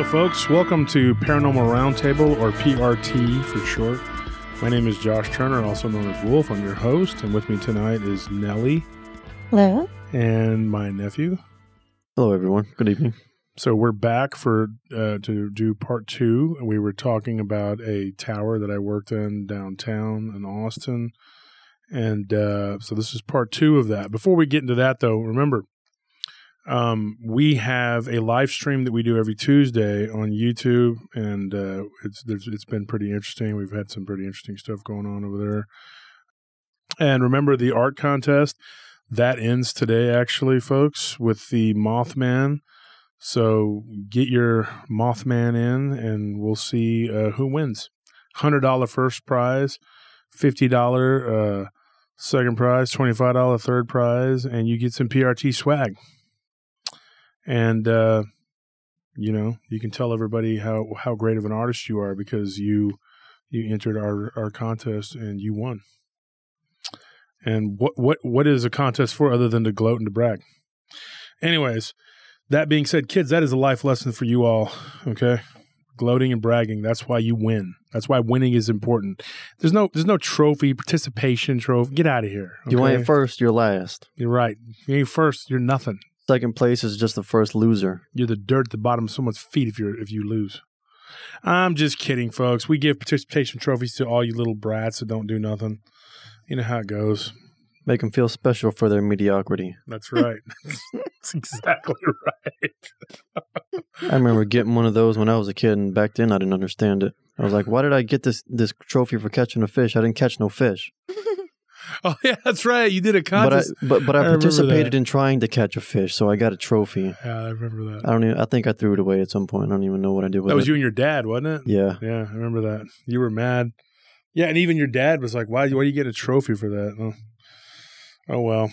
Hello, folks. Welcome to Paranormal Roundtable, or PRT for short. My name is Josh Turner, also known as Wolf. I'm your host, and with me tonight is Nellie Hello. and my nephew. Hello, everyone. Good evening. So we're back for uh, to do part two. We were talking about a tower that I worked in downtown in Austin, and uh, so this is part two of that. Before we get into that, though, remember um, we have a live stream that we do every Tuesday on YouTube, and uh, it's it's been pretty interesting. We've had some pretty interesting stuff going on over there. And remember the art contest that ends today, actually, folks, with the Mothman. So get your Mothman in, and we'll see uh, who wins. Hundred dollar first prize, fifty dollar uh, second prize, twenty five dollar third prize, and you get some PRT swag. And uh, you know you can tell everybody how how great of an artist you are because you you entered our our contest and you won. And what what what is a contest for other than to gloat and to brag? Anyways, that being said, kids, that is a life lesson for you all. Okay, gloating and bragging. That's why you win. That's why winning is important. There's no there's no trophy participation trophy. Get out of here. You ain't first, you're last. You're right. You ain't first. You're nothing. Second place is just the first loser. You're the dirt at the bottom of someone's feet if you're if you lose. I'm just kidding, folks. We give participation trophies to all you little brats that don't do nothing. You know how it goes. Make them feel special for their mediocrity. That's right. That's exactly right. I remember getting one of those when I was a kid, and back then I didn't understand it. I was like, "Why did I get this this trophy for catching a fish? I didn't catch no fish." Oh yeah, that's right. You did a But I contest. but but I I, participated in trying to catch a fish, so I got a trophy. yeah, I remember that. I don't even. I think I threw it away at some point. I don't even know what I did with it. That was it. you and your dad, wasn't it? Yeah, Yeah, I remember that. You were mad. Yeah, and even your dad was like, "Why? Why do you get a trophy for that?" Oh, oh well.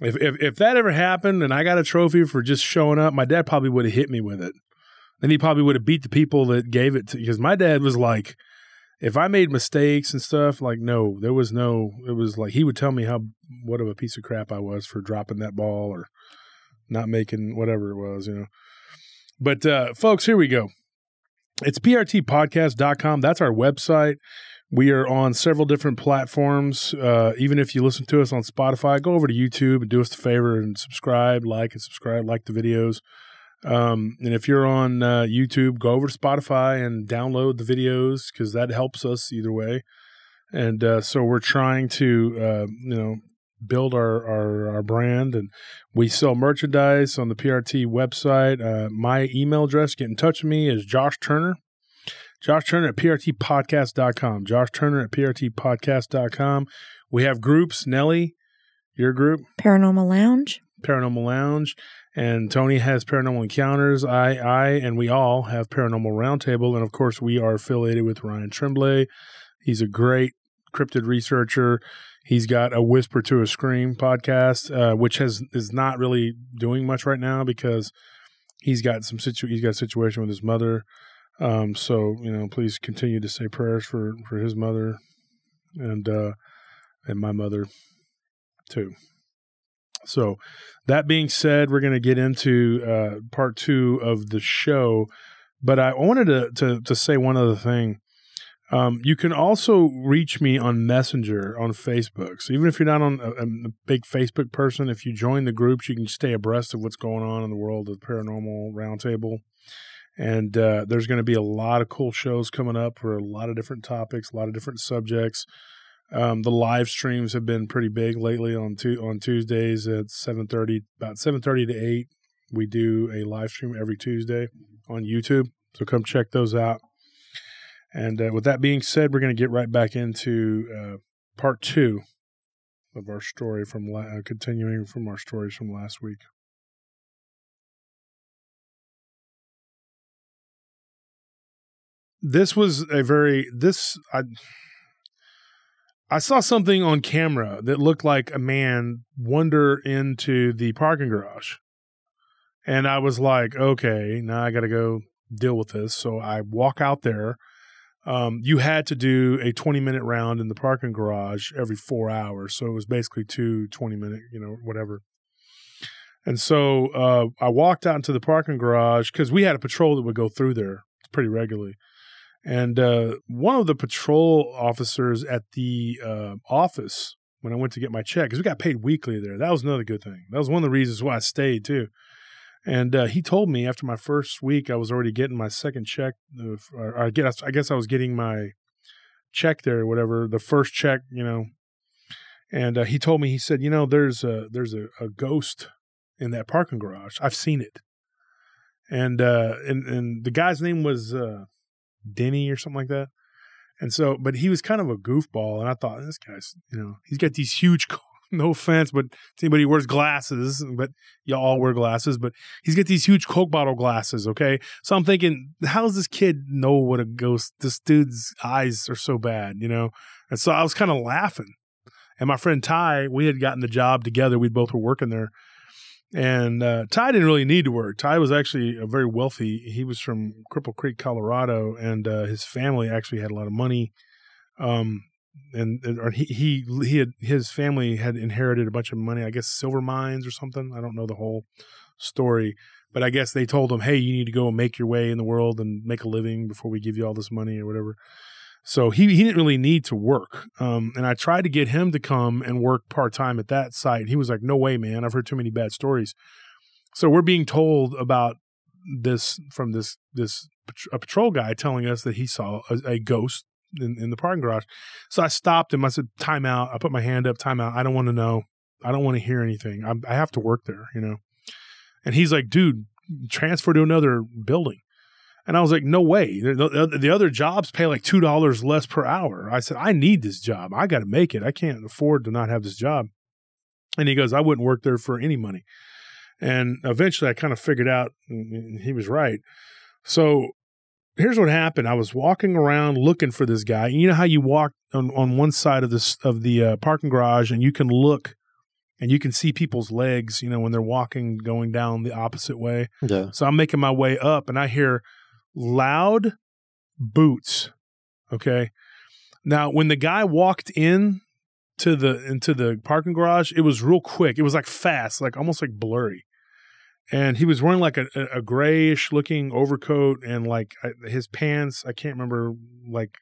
If, if if that ever happened and I got a trophy for just showing up, my dad probably would have hit me with it. Then he probably would have beat the people that gave it to. Because my dad was like, if I made mistakes and stuff, like no, there was no. It was like he would tell me how what of a piece of crap I was for dropping that ball or not making whatever it was, you know. But uh, folks, here we go. It's prtpodcast.com. That's our website. We are on several different platforms. Uh, even if you listen to us on Spotify, go over to YouTube and do us a favor and subscribe, like, and subscribe, like the videos. Um, and if you're on uh, YouTube, go over to Spotify and download the videos because that helps us either way. And uh, so we're trying to, uh, you know, build our, our our brand, and we sell merchandise on the PRT website. Uh, my email address, get in touch with me, is Josh Turner. Josh Turner at PRTpodcast.com. Josh Turner at PRTpodcast.com. We have groups. Nelly, your group, Paranormal Lounge. Paranormal Lounge, and Tony has Paranormal Encounters. I, I, and we all have Paranormal Roundtable, and of course, we are affiliated with Ryan Tremblay. He's a great cryptid researcher. He's got a Whisper to a Scream podcast, uh, which has is not really doing much right now because he's got some situ- he's got a situation with his mother. Um, so you know, please continue to say prayers for for his mother and uh, and my mother too. So, that being said, we're going to get into uh, part two of the show. But I wanted to to, to say one other thing. Um, you can also reach me on Messenger on Facebook. So even if you're not on a, a big Facebook person, if you join the groups, you can stay abreast of what's going on in the world of the paranormal roundtable. And uh, there's going to be a lot of cool shows coming up for a lot of different topics, a lot of different subjects. Um, the live streams have been pretty big lately on tu- on Tuesdays at seven thirty, about seven thirty to eight. We do a live stream every Tuesday on YouTube, so come check those out. And uh, with that being said, we're going to get right back into uh, part two of our story from la- uh, continuing from our stories from last week. This was a very this I I saw something on camera that looked like a man wander into the parking garage. And I was like, okay, now I got to go deal with this. So I walk out there. Um, you had to do a 20 minute round in the parking garage every four hours. So it was basically two 20 minute, you know, whatever. And so uh, I walked out into the parking garage because we had a patrol that would go through there pretty regularly. And uh, one of the patrol officers at the uh, office when I went to get my check, because we got paid weekly there. That was another good thing. That was one of the reasons why I stayed too. And uh, he told me after my first week, I was already getting my second check. Or I guess I guess I was getting my check there, whatever. The first check, you know. And uh, he told me, he said, you know, there's a there's a, a ghost in that parking garage. I've seen it. And uh, and and the guy's name was uh, Denny or something like that. And so, but he was kind of a goofball, and I thought this guy's, you know, he's got these huge. No offense, but anybody wears glasses, but y'all all wear glasses, but he's got these huge Coke bottle glasses. Okay, so I'm thinking, how does this kid know what a ghost? This dude's eyes are so bad, you know. And so I was kind of laughing. And my friend Ty, we had gotten the job together. We both were working there, and uh, Ty didn't really need to work. Ty was actually a very wealthy. He was from Cripple Creek, Colorado, and uh, his family actually had a lot of money. Um, and, or he he he had his family had inherited a bunch of money. I guess silver mines or something. I don't know the whole story, but I guess they told him, "Hey, you need to go and make your way in the world and make a living before we give you all this money or whatever." So he he didn't really need to work. Um, and I tried to get him to come and work part time at that site. He was like, "No way, man! I've heard too many bad stories." So we're being told about this from this this a patrol guy telling us that he saw a, a ghost in, in the parking garage. So I stopped him. I said, "Time out." I put my hand up. Time out. I don't want to know. I don't want to hear anything. I, I have to work there, you know. And he's like, "Dude, transfer to another building." And I was like, no way. The, the, the other jobs pay like $2 less per hour. I said, I need this job. I got to make it. I can't afford to not have this job. And he goes, I wouldn't work there for any money. And eventually I kind of figured out he was right. So here's what happened. I was walking around looking for this guy. You know how you walk on, on one side of this of the uh, parking garage and you can look and you can see people's legs, you know, when they're walking going down the opposite way. Yeah. So I'm making my way up and I hear loud boots. Okay. Now, when the guy walked in to the into the parking garage, it was real quick. It was like fast, like almost like blurry. And he was wearing like a, a grayish looking overcoat and like his pants. I can't remember like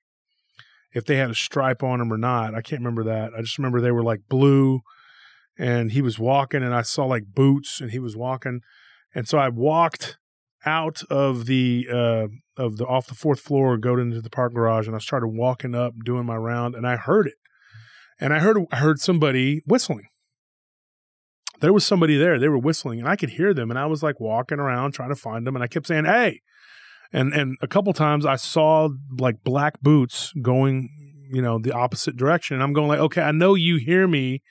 if they had a stripe on them or not. I can't remember that. I just remember they were like blue. And he was walking, and I saw like boots, and he was walking. And so I walked out of the uh, of the off the fourth floor, go into the park garage, and I started walking up, doing my round, and I heard it, and I heard I heard somebody whistling. There was somebody there; they were whistling, and I could hear them, and I was like walking around trying to find them, and I kept saying, "Hey," and and a couple times I saw like black boots going, you know, the opposite direction, and I'm going like, "Okay, I know you hear me,"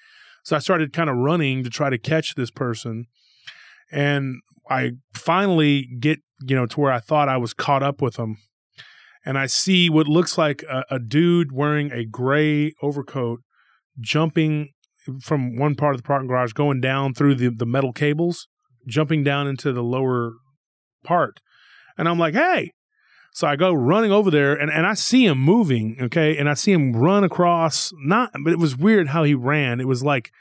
so I started kind of running to try to catch this person. And I finally get, you know, to where I thought I was caught up with them. And I see what looks like a, a dude wearing a gray overcoat jumping from one part of the parking garage, going down through the, the metal cables, jumping down into the lower part. And I'm like, hey. So I go running over there and, and I see him moving, okay? And I see him run across, not, but it was weird how he ran. It was like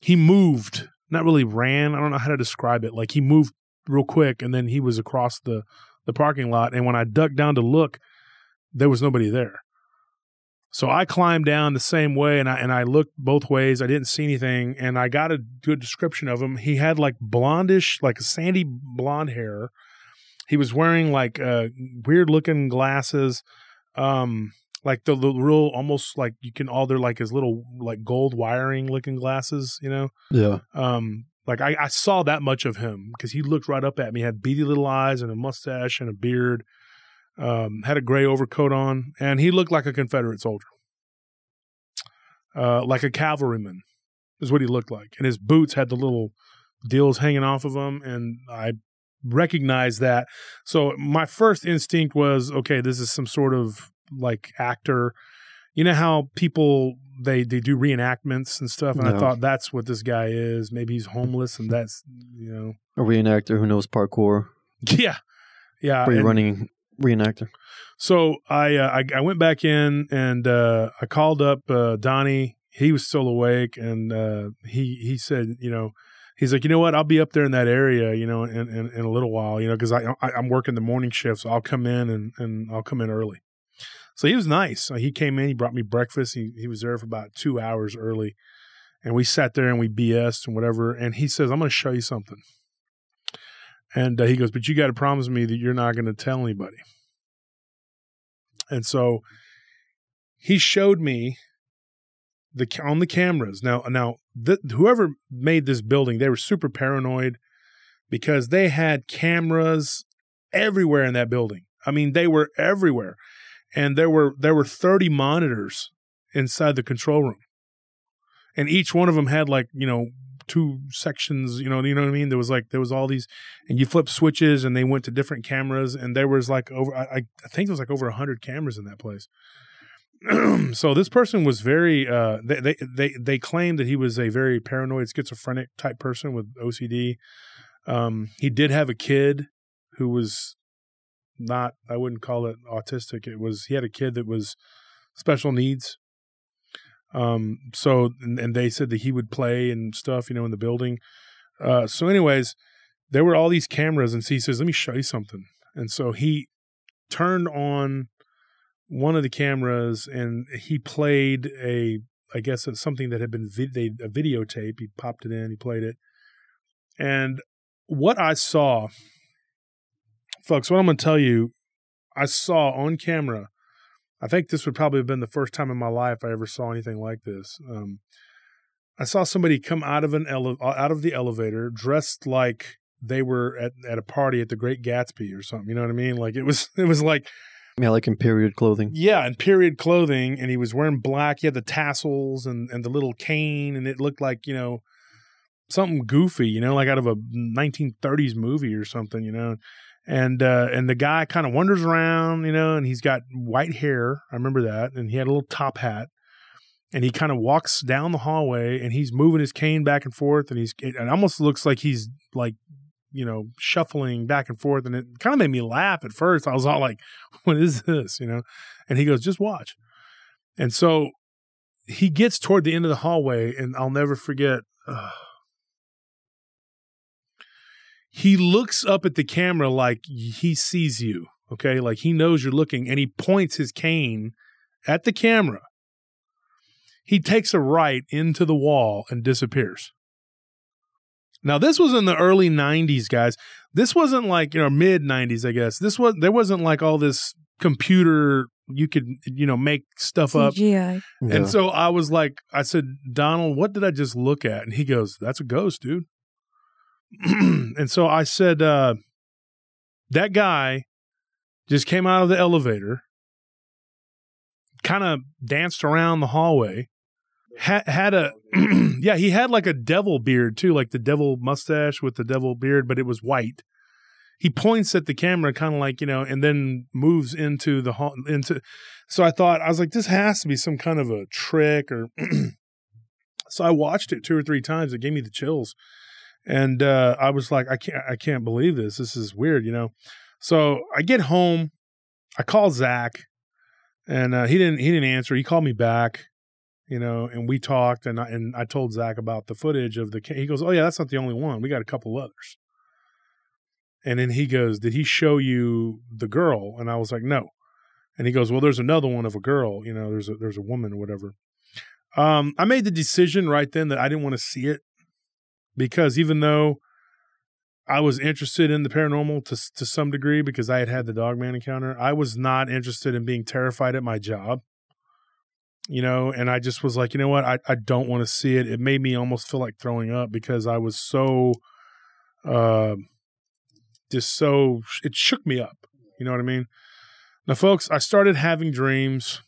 he moved not really ran. I don't know how to describe it. Like he moved real quick and then he was across the the parking lot and when I ducked down to look, there was nobody there. So I climbed down the same way and I and I looked both ways. I didn't see anything and I got a good description of him. He had like blondish, like sandy blonde hair. He was wearing like uh, weird looking glasses. Um like the, the real almost like you can all they're like his little like gold wiring looking glasses, you know. Yeah. Um, like I, I saw that much of him because he looked right up at me, had beady little eyes and a mustache and a beard. Um, had a gray overcoat on, and he looked like a Confederate soldier, uh, like a cavalryman, is what he looked like. And his boots had the little deals hanging off of them, and I recognized that. So my first instinct was, okay, this is some sort of like actor. You know how people they they do reenactments and stuff, and I thought that's what this guy is. Maybe he's homeless, and that's you know, A reenactor who knows parkour. yeah, yeah. Free running reenactor. So I, uh, I I went back in and uh, I called up uh, Donnie. He was still awake, and uh, he he said, you know, he's like, you know what? I'll be up there in that area, you know, in, in, in a little while, you know, because I, I I'm working the morning shift, so I'll come in and and I'll come in early. So he was nice. He came in, he brought me breakfast. He he was there for about two hours early, and we sat there and we BS'd and whatever. And he says, "I'm going to show you something." And uh, he goes, "But you got to promise me that you're not going to tell anybody." And so he showed me the on the cameras. Now, now th- whoever made this building, they were super paranoid because they had cameras everywhere in that building. I mean, they were everywhere, and there were there were thirty monitors inside the control room, and each one of them had like you know two sections. You know, you know what I mean. There was like there was all these, and you flip switches, and they went to different cameras, and there was like over I, I think there was like over hundred cameras in that place. so this person was very uh, they, they they they claimed that he was a very paranoid schizophrenic type person with OCD. Um, he did have a kid who was not I wouldn't call it autistic. It was he had a kid that was special needs. Um, so and, and they said that he would play and stuff, you know, in the building. Uh, so anyways, there were all these cameras, and so he says, "Let me show you something." And so he turned on one of the cameras and he played a I guess it's something that had been they, a videotape. He popped it in, he played it, and what I saw, folks, what I'm going to tell you, I saw on camera. I think this would probably have been the first time in my life I ever saw anything like this. Um, I saw somebody come out of an ele- out of the elevator dressed like they were at, at a party at the Great Gatsby or something. You know what I mean? Like it was it was like Yeah, like in period clothing. yeah, in period clothing, and he was wearing black. He had the tassels and and the little cane, and it looked like you know something goofy, you know, like out of a 1930s movie or something, you know. And uh, and the guy kind of wanders around, you know, and he's got white hair. I remember that, and he had a little top hat. And he kind of walks down the hallway, and he's moving his cane back and forth, and he's it almost looks like he's like you know, shuffling back and forth. And it kind of made me laugh at first. I was all like, what is this? You know? And he goes, just watch. And so he gets toward the end of the hallway, and I'll never forget. Uh, he looks up at the camera like he sees you. Okay. Like he knows you're looking, and he points his cane at the camera. He takes a right into the wall and disappears. Now this was in the early '90s, guys. This wasn't like you know mid '90s, I guess. This was there wasn't like all this computer you could you know make stuff up. CGI. Yeah. And so I was like, I said, Donald, what did I just look at? And he goes, That's a ghost, dude. and so I said, uh, That guy just came out of the elevator, kind of danced around the hallway, had, had a, yeah, he had like a devil beard too, like the devil mustache with the devil beard, but it was white. He points at the camera, kind of like you know, and then moves into the hall. Into so I thought I was like, this has to be some kind of a trick, or so I watched it two or three times. It gave me the chills, and uh, I was like, I can't, I can't believe this. This is weird, you know. So I get home, I call Zach, and uh, he didn't, he didn't answer. He called me back, you know, and we talked, and I, and I told Zach about the footage of the. He goes, oh yeah, that's not the only one. We got a couple others. And then he goes, Did he show you the girl? And I was like, No. And he goes, Well, there's another one of a girl, you know, there's a there's a woman or whatever. Um, I made the decision right then that I didn't want to see it because even though I was interested in the paranormal to to some degree because I had had the dogman encounter, I was not interested in being terrified at my job. You know, and I just was like, you know what, I, I don't want to see it. It made me almost feel like throwing up because I was so uh just so it shook me up. You know what I mean? Now, folks, I started having dreams.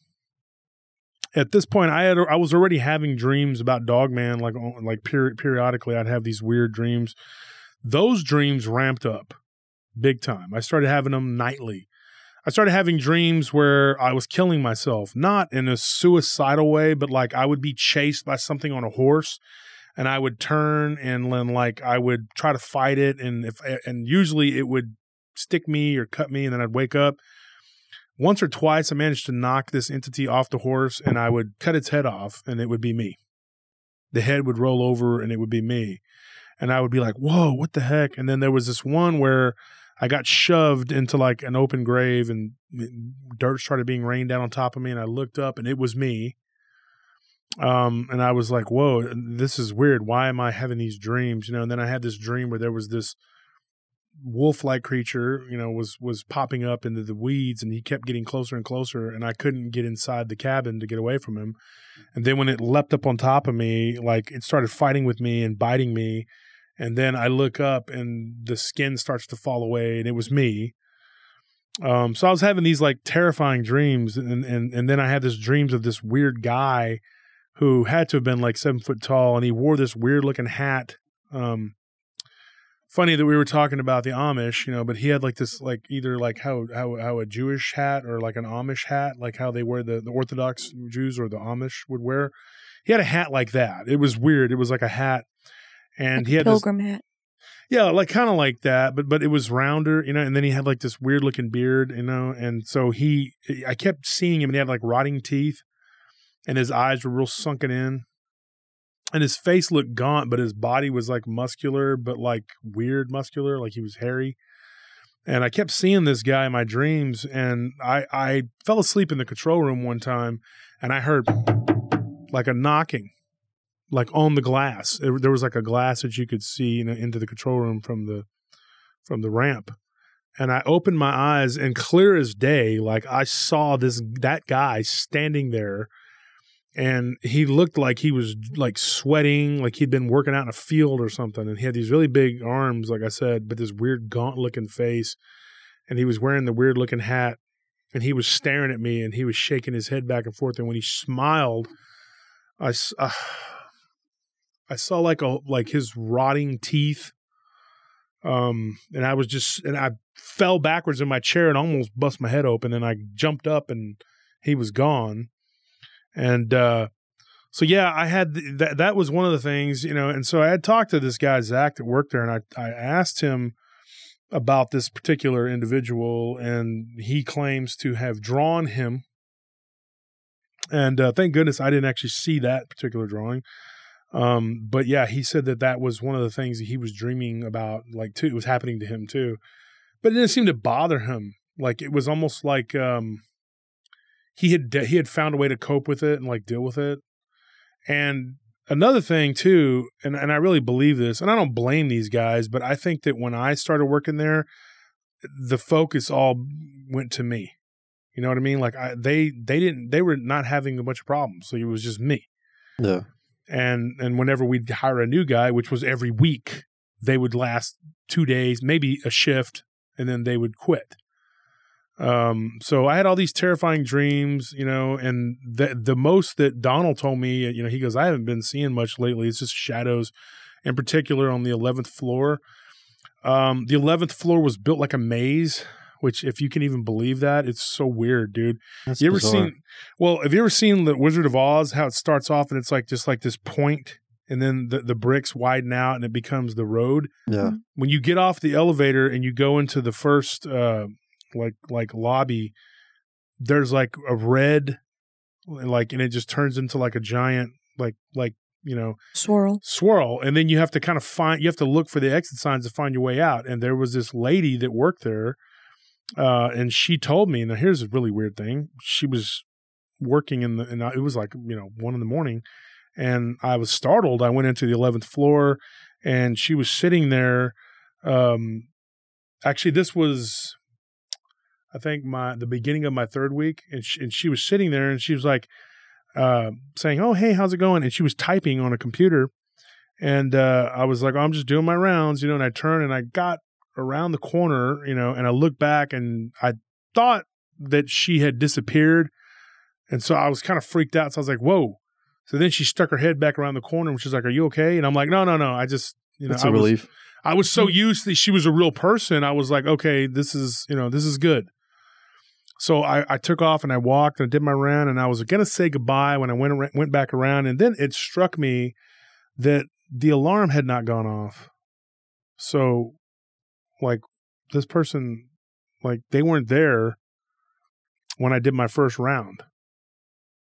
At this point, I had I was already having dreams about Dogman, like like peri- periodically. I'd have these weird dreams. Those dreams ramped up big time. I started having them nightly. I started having dreams where I was killing myself, not in a suicidal way, but like I would be chased by something on a horse and I would turn and then like I would try to fight it and if and usually it would stick me or cut me and then I'd wake up. Once or twice I managed to knock this entity off the horse and I would cut its head off and it would be me. The head would roll over and it would be me. and I would be like, "Whoa, what the heck?" And then there was this one where I got shoved into like an open grave, and dirt started being rained down on top of me, and I looked up, and it was me. Um, and I was like, "Whoa, this is weird. Why am I having these dreams?" You know. And then I had this dream where there was this wolf-like creature, you know, was was popping up into the weeds, and he kept getting closer and closer, and I couldn't get inside the cabin to get away from him. And then when it leapt up on top of me, like it started fighting with me and biting me. And then I look up, and the skin starts to fall away, and it was me. Um, so I was having these like terrifying dreams, and and and then I had this dreams of this weird guy who had to have been like seven foot tall, and he wore this weird looking hat. Um, funny that we were talking about the Amish, you know, but he had like this like either like how how how a Jewish hat or like an Amish hat, like how they wear the the Orthodox Jews or the Amish would wear. He had a hat like that. It was weird. It was like a hat, and Like he had this, pilgrim hat. yeah, like kind of like that, but but it was rounder, you know. And then he had like this weird looking beard, you know. And so he, I kept seeing him, and he had like rotting teeth, and his eyes were real sunken in, and his face looked gaunt, but his body was like muscular, but like weird muscular, like he was hairy. And I kept seeing this guy in my dreams, and I I fell asleep in the control room one time, and I heard like a knocking like on the glass. There, there was like a glass that you could see know, into the control room from the from the ramp. And I opened my eyes and clear as day, like I saw this that guy standing there and he looked like he was like sweating, like he'd been working out in a field or something. And he had these really big arms, like I said, but this weird gaunt looking face. And he was wearing the weird looking hat and he was staring at me and he was shaking his head back and forth. And when he smiled, I, uh, I saw like a like his rotting teeth. Um, and I was just and I fell backwards in my chair and almost bust my head open. And I jumped up and he was gone. And uh, so yeah, I had th- that. That was one of the things, you know. And so I had talked to this guy Zach that worked there, and I I asked him about this particular individual, and he claims to have drawn him. And uh, thank goodness I didn't actually see that particular drawing. Um, but yeah, he said that that was one of the things that he was dreaming about, like too. It was happening to him too, but it didn't seem to bother him. Like it was almost like um, he had he had found a way to cope with it and like deal with it. And another thing too, and and I really believe this, and I don't blame these guys, but I think that when I started working there, the focus all went to me. You know what I mean? Like I, they they didn't they were not having a bunch of problems, so it was just me Yeah. and and whenever we'd hire a new guy, which was every week, they would last two days, maybe a shift, and then they would quit. Um, so I had all these terrifying dreams, you know, and the the most that Donald told me, you know, he goes, I haven't been seeing much lately. It's just shadows, in particular on the eleventh floor. Um, the eleventh floor was built like a maze, which, if you can even believe that, it's so weird, dude That's you ever bizarre. seen well have you ever seen the wizard of oz how it starts off and it's like just like this point and then the, the bricks widen out and it becomes the road Yeah. when you get off the elevator and you go into the first uh like like lobby there's like a red like and it just turns into like a giant like like you know Swirl. swirl and then you have to kind of find you have to look for the exit signs to find your way out and there was this lady that worked there uh and she told me now here's a really weird thing she was working in the and it was like you know one in the morning and i was startled i went into the 11th floor and she was sitting there um actually this was i think my the beginning of my third week and she, and she was sitting there and she was like uh, saying, "Oh, hey, how's it going?" And she was typing on a computer, and uh, I was like, oh, "I'm just doing my rounds," you know. And I turned and I got around the corner, you know, and I looked back and I thought that she had disappeared, and so I was kind of freaked out. So I was like, "Whoa!" So then she stuck her head back around the corner and she's like, "Are you okay?" And I'm like, "No, no, no. I just, you know, That's I a was, relief. I was so used that she was a real person. I was like, okay, this is, you know, this is good. So I, I took off and I walked and I did my round and I was going to say goodbye when I went, went back around. And then it struck me that the alarm had not gone off. So like this person, like they weren't there when I did my first round.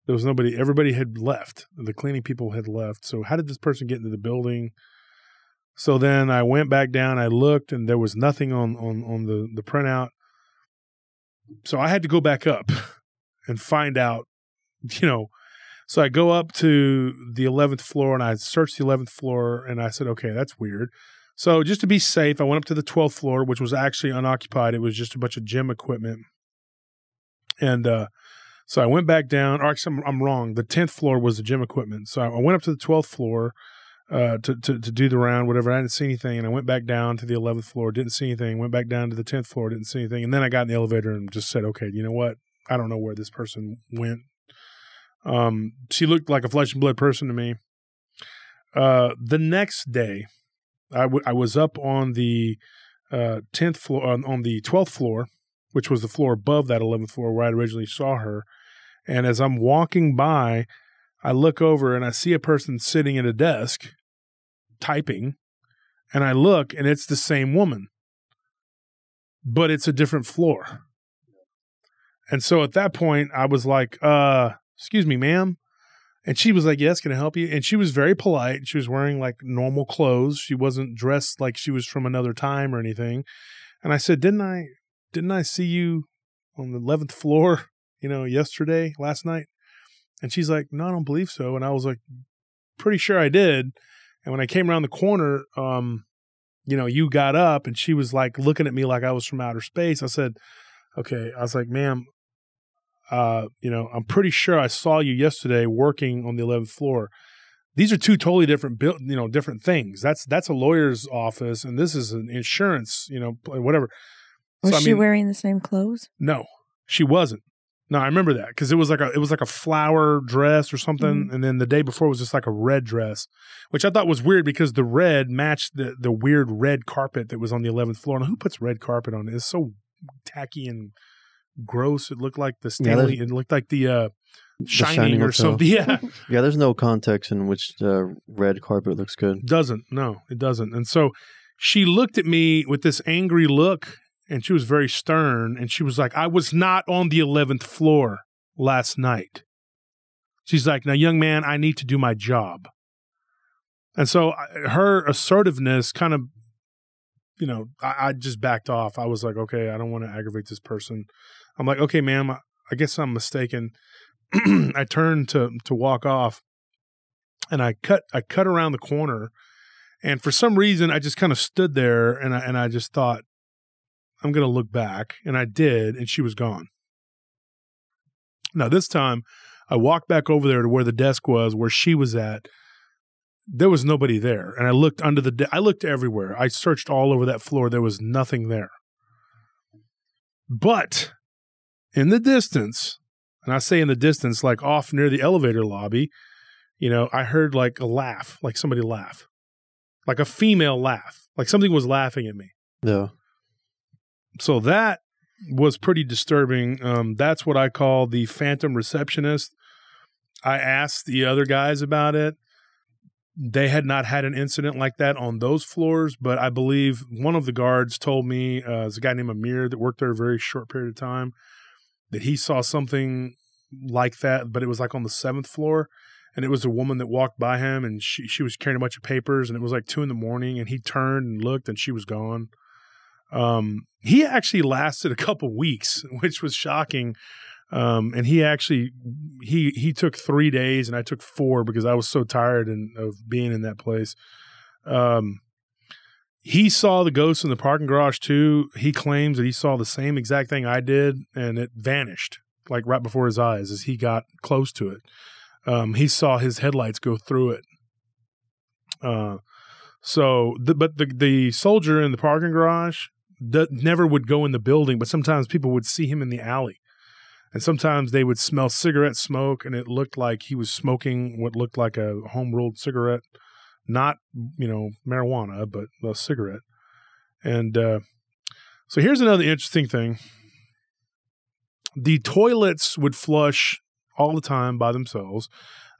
There was nobody, everybody had left. The cleaning people had left. So how did this person get into the building? So then I went back down. I looked, and there was nothing on on on the the printout. So I had to go back up and find out, you know. So I go up to the eleventh floor and I searched the eleventh floor, and I said, okay, that's weird. So just to be safe, I went up to the twelfth floor, which was actually unoccupied. It was just a bunch of gym equipment, and uh, so I went back down. Or actually, I'm, I'm wrong. The tenth floor was the gym equipment. So I went up to the twelfth floor uh, to, to to do the round, whatever. I didn't see anything, and I went back down to the eleventh floor, didn't see anything. Went back down to the tenth floor, didn't see anything, and then I got in the elevator and just said, "Okay, you know what? I don't know where this person went." Um, she looked like a flesh and blood person to me. Uh, the next day, I, w- I was up on the uh, tenth floor on, on the twelfth floor, which was the floor above that eleventh floor where I originally saw her. And as I'm walking by, I look over and I see a person sitting at a desk typing, and I look and it's the same woman, but it's a different floor. And so at that point, I was like, uh, excuse me, ma'am. And she was like, Yes, can I help you? And she was very polite. She was wearing like normal clothes. She wasn't dressed like she was from another time or anything. And I said, Didn't I didn't I see you on the eleventh floor, you know, yesterday, last night? And she's like, No, I don't believe so. And I was like, Pretty sure I did. And when I came around the corner, um, you know, you got up and she was like looking at me like I was from outer space. I said, Okay. I was like, ma'am, uh, you know, I'm pretty sure I saw you yesterday working on the 11th floor. These are two totally different, built, you know, different things. That's that's a lawyer's office, and this is an insurance, you know, whatever. Was So, I she mean- wearing the same clothes? No, she wasn't. No, I remember that because it was like a it was like a flower dress or something, and then the day before was just like a red dress, which I thought was weird because the red matched the the weird red carpet that was on the 11th floor. Now, who puts red carpet on? It's so tacky and gross. It looked like the Yeah, Stanley. it looked like the uh, Shining, Shining or something. Yeah, Yeah, there's no context in which the red carpet looks good. doesn't. No, it doesn't. And so she looked at me with this angry look, and she was very stern. And she was like, "I was not on the eleventh floor last night." She's like, "Now, young man, I need to do my job." And so her assertiveness kind of, you know, I, I just backed off. I was like, "Okay, I don't want to aggravate this person." I'm like, "Okay, ma'am, I, I guess I'm mistaken." I turned to to walk off, and I cut I cut around the corner, and for some reason I just kind of stood there, and I and I just thought, I'm gonna look back, and I did, and she was gone. Now this time, I walked back over there to where the desk was, where she was at. There was nobody there, and I looked under the. De- I looked everywhere. I searched all over that floor. There was nothing there. But in the distance, and I say in the distance, like off near the elevator lobby, you know, I heard like a laugh, like somebody laugh, like a female laugh, like something was laughing at me. Yeah. So that was pretty disturbing. Um, that's what I call the phantom receptionist. I asked the other guys about it. They had not had an incident like that on those floors, but I believe one of the guards told me, uh, there's a guy named Amir that worked there a very short period of time, that he saw something like that, but it was like on the seventh floor. And it was a woman that walked by him and she, she was carrying a bunch of papers and it was like two in the morning and he turned and looked and she was gone. Um, he actually lasted a couple weeks, which was shocking. Um, and he actually he he took three days, and I took four because I was so tired and of being in that place. Um, he saw the ghost in the parking garage too. He claims that he saw the same exact thing I did, and it vanished like right before his eyes as he got close to it. Um, he saw his headlights go through it. Uh, so, the, but the the soldier in the parking garage d- never would go in the building, but sometimes people would see him in the alley. And sometimes they would smell cigarette smoke, and it looked like he was smoking what looked like a home rolled cigarette, not you know marijuana, but a cigarette. And uh, so here's another interesting thing: the toilets would flush all the time by themselves.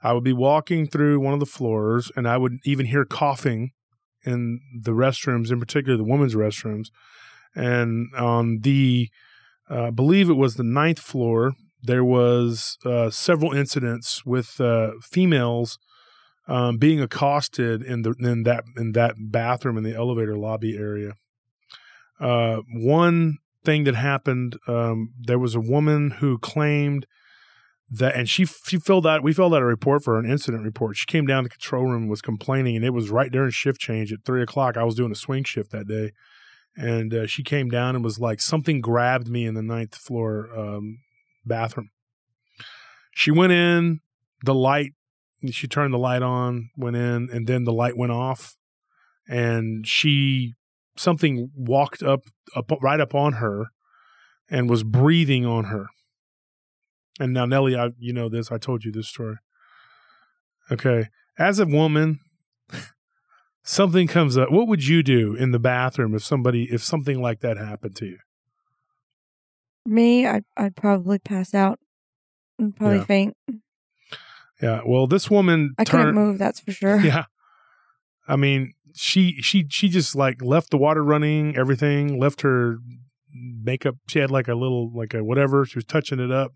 I would be walking through one of the floors, and I would even hear coughing in the restrooms, in particular the women's restrooms. And on the, uh, I believe it was the ninth floor, there was uh, several incidents with uh, females um, being accosted in the in that in that bathroom in the elevator lobby area. Uh, one thing that happened, um, there was a woman who claimed that, and she she filled out we filled out a report for an incident report. She came down to the control room was complaining, and it was right during shift change at three o'clock. I was doing a swing shift that day, and uh, she came down and was like, something grabbed me in the ninth floor um, bathroom. She went in, the light, she turned the light on, went in, and then the light went off, and she something walked up, up right up on her, and was breathing on her. And now, Nellie, I, you know this. I told you this story. Okay, as a woman, something comes up. What would you do in the bathroom if somebody, if something like that happened to you? Me, I'd, I'd probably pass out and probably Yeah. faint. Yeah. Well, this woman I couldn't move, that's for sure. Yeah. I mean, she she she just like left the water running, everything, left her makeup. She had like a little like a whatever. She was touching it up.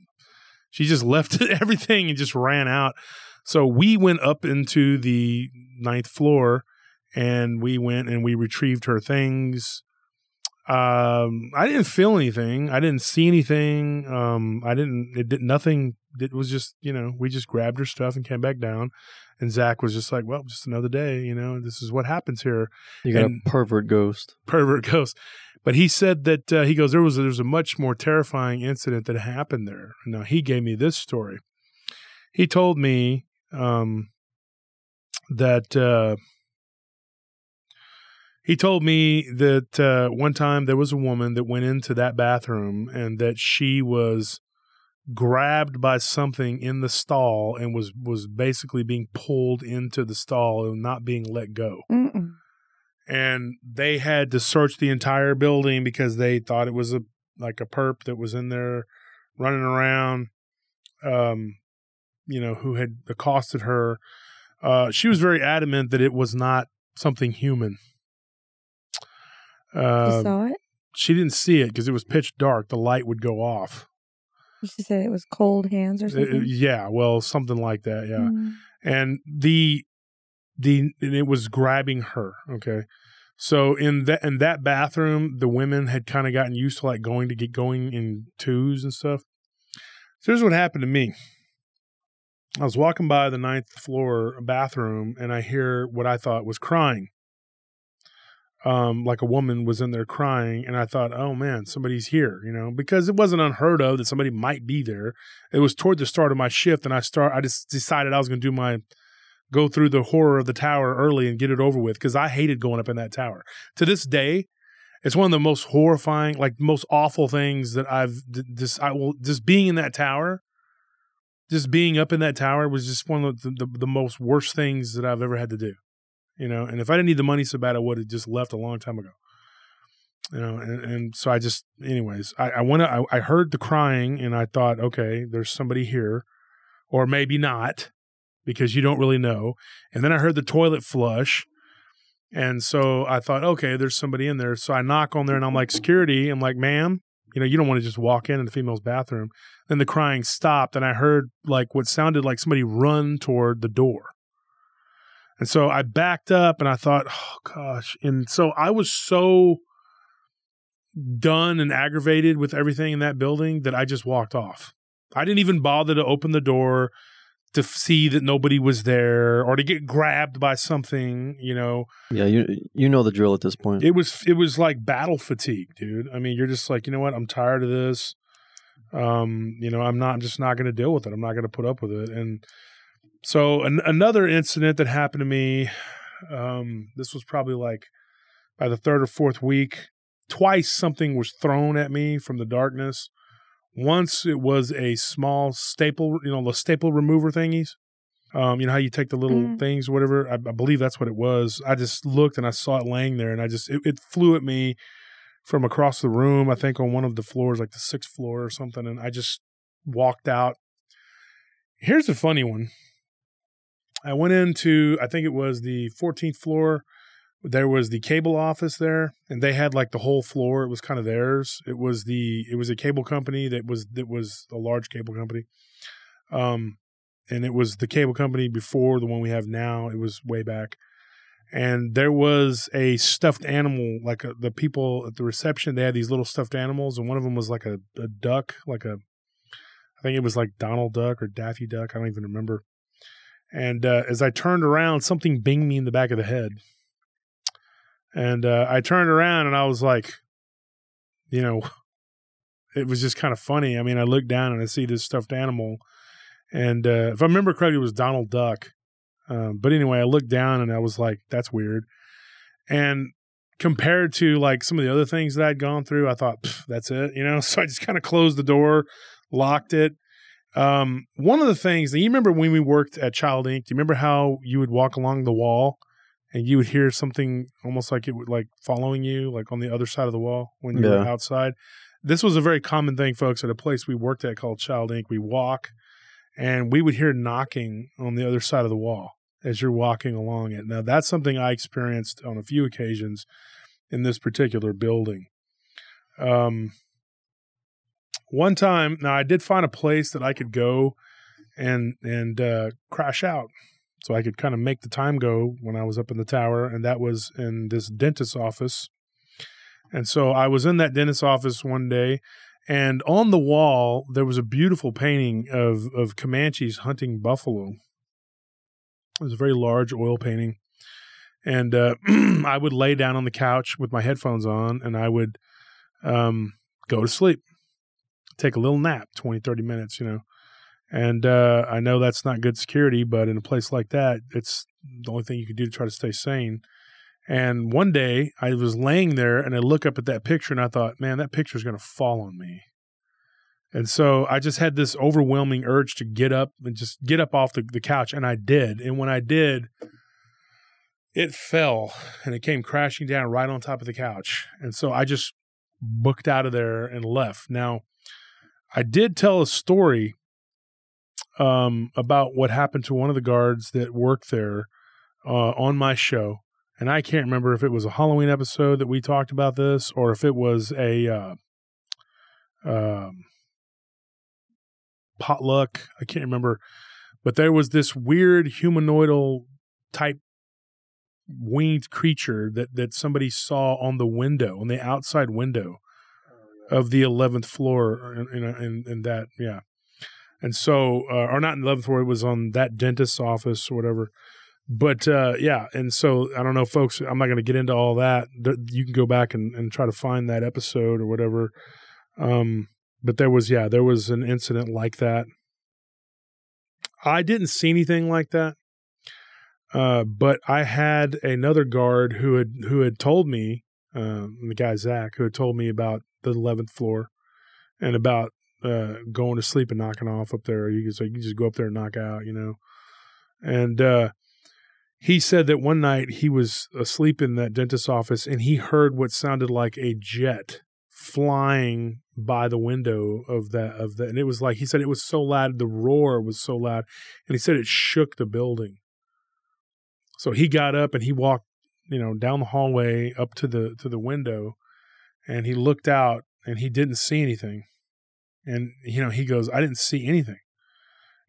She just left everything and just ran out. So we went up into the ninth floor and we went and we retrieved her things. Um, I didn't feel anything. I didn't see anything. Um, I didn't. It did nothing. It was just you know we just grabbed her stuff and came back down. And Zach was just like, well, just another day. You know, this is what happens here. You got And- a pervert ghost. Pervert ghost. But he said that uh, he goes there was there was a much more terrifying incident that happened there. Now he gave me this story. He told me um, that uh, he told me that uh, one time there was a woman that went into that bathroom and that she was grabbed by something in the stall and was was basically being pulled into the stall and not being let go. Mm-mm. and they had to search the entire building because they thought it was a like a perp that was in there running around um you know who had accosted her. Uh she was very adamant that it was not something human You uh, saw it? she didn't see it because it was pitch dark. The light would go off. She said it was cold hands or Uh, something. yeah well something like that yeah. Mm. and the the and it was grabbing her okay? So in that in that bathroom the women had kind of gotten used to like going to get going in twos and stuff. So here's what happened to me. I was walking by the ninth floor bathroom and i hear what i thought was crying um like a woman was in there crying and i thought oh man somebody's here you know because it wasn't unheard of that somebody might be there. It was toward the start of my shift and i start i just decided i was going to do my go through the horror of the tower early and get it over with because i hated going up in that tower. To this day it's one of the most horrifying like most awful things that i've just i will just being in that tower just being up in that tower was just one of the, the, the most worst things that i've ever had to do you know and if i didn't need the money so bad i would have just left a long time ago. You know and, and so i just anyways i, I went I, I heard the crying and i thought okay there's somebody here or maybe not because you don't really know. And then i heard the toilet flush and so i thought okay there's somebody in there. So i knock on there and i'm like security. I'm like ma'am you know you don't want to just walk in in the female's bathroom. Then the crying stopped and i heard like what sounded like somebody run toward the door and so I backed up and I thought, oh gosh. And so I was so done and aggravated with everything in that building that I just walked off. I didn't even bother to open the door to see that nobody was there or to get grabbed by something, you know. Yeah, you you know the drill at this point. It was it was like battle fatigue, dude. I mean, you're just like, you know what? I'm tired of this. Um, you know, I'm not I'm just not going to deal with it. I'm not going to put up with it. And so an, another incident that happened to me um this was probably like by the third or fourth week, twice something was thrown at me from the darkness. Once it was a small staple, you know, the staple remover thingies. Um, you know how you take the little Mhm. things, whatever. I, I believe that's what it was. I just looked and I saw it laying there, and I just it, it flew at me from across the room. I think on one of the floors, like the sixth floor or something, and I just walked out. Here's a funny one. I went into, I think it was the 14th floor. There was the cable office there, and they had like the whole floor. It was kind of theirs. It was the it was a cable company that was that was a large cable company. Um, and it was the cable company before the one we have now. It was way back, and there was a stuffed animal. Like a, the people at the reception, they had these little stuffed animals, and one of them was like a, a duck, like a, I think it was like Donald Duck or Daffy Duck. I don't even remember. And uh, as I turned around, something binged me in the back of the head. And uh, I turned around and I was like, you know, it was just kind of funny. I mean, I looked down and I see this stuffed animal. And uh, if I remember correctly, it was Donald Duck. Um, but anyway, I looked down and I was like, that's weird. And compared to like some of the other things that I'd gone through, I thought, that's it, you know? So I just kind of closed the door, locked it. Um, one of the things that you remember when we worked at Child Inc., do you remember how you would walk along the wall and you would hear something almost like it would like following you, like on the other side of the wall when you were outside? This was a very common thing, folks, at a place we worked at called Child Inc. We walk and we would hear knocking on the other side of the wall as you're walking along it. Now, that's something I experienced on a few occasions in this particular building. Um, one time, now I did find a place that I could go and and uh, crash out, so I could kind of make the time go when I was up in the tower, and that was in this dentist's office. And so I was in that dentist's office one day, and on the wall there was a beautiful painting of of Comanches hunting buffalo. It was a very large oil painting, and uh, I would lay down on the couch with my headphones on, and I would um, go to sleep, take a little nap, 20, 30 minutes, you know. And uh, I know that's not good security, but in a place like that, it's the only thing you can do to try to stay sane. And one day I was laying there and I look up at that picture and I thought, man, that picture is going to fall on me. And so I just had this overwhelming urge to get up and just get up off the, the couch. And I did. And when I did, it fell and it came crashing down right on top of the couch. And so I just booked out of there and left. Now, I did tell a story um, about what happened to one of the guards that worked there uh, on my show. And I can't remember if it was a Halloween episode that we talked about this or if it was a uh, um, potluck. I can't remember. But there was this weird humanoidal type winged creature that, that somebody saw on the window, on the outside window of the 11th floor in, in, in, in that, yeah. And so, uh, or not in the 11th floor, it was on that dentist's office or whatever. But uh, yeah, and so I don't know, folks. I'm not going to get into all that. You can go back and, and try to find that episode or whatever. Um, but there was, yeah, there was an incident like that. I didn't see anything like that, uh, but I had another guard who had who had told me, um, the guy Zach, who had told me about the 11th floor and about uh, going to sleep and knocking off up there. You can so you can just go up there and knock out, you know. And uh, he said that one night he was asleep in that dentist's office and he heard what sounded like a jet flying by the window of that of that and it was like he said it was so loud the roar was so loud and he said it shook the building so he got up and he walked you know down the hallway up to the to the window and he looked out and he didn't see anything. And you know he goes i didn't see anything.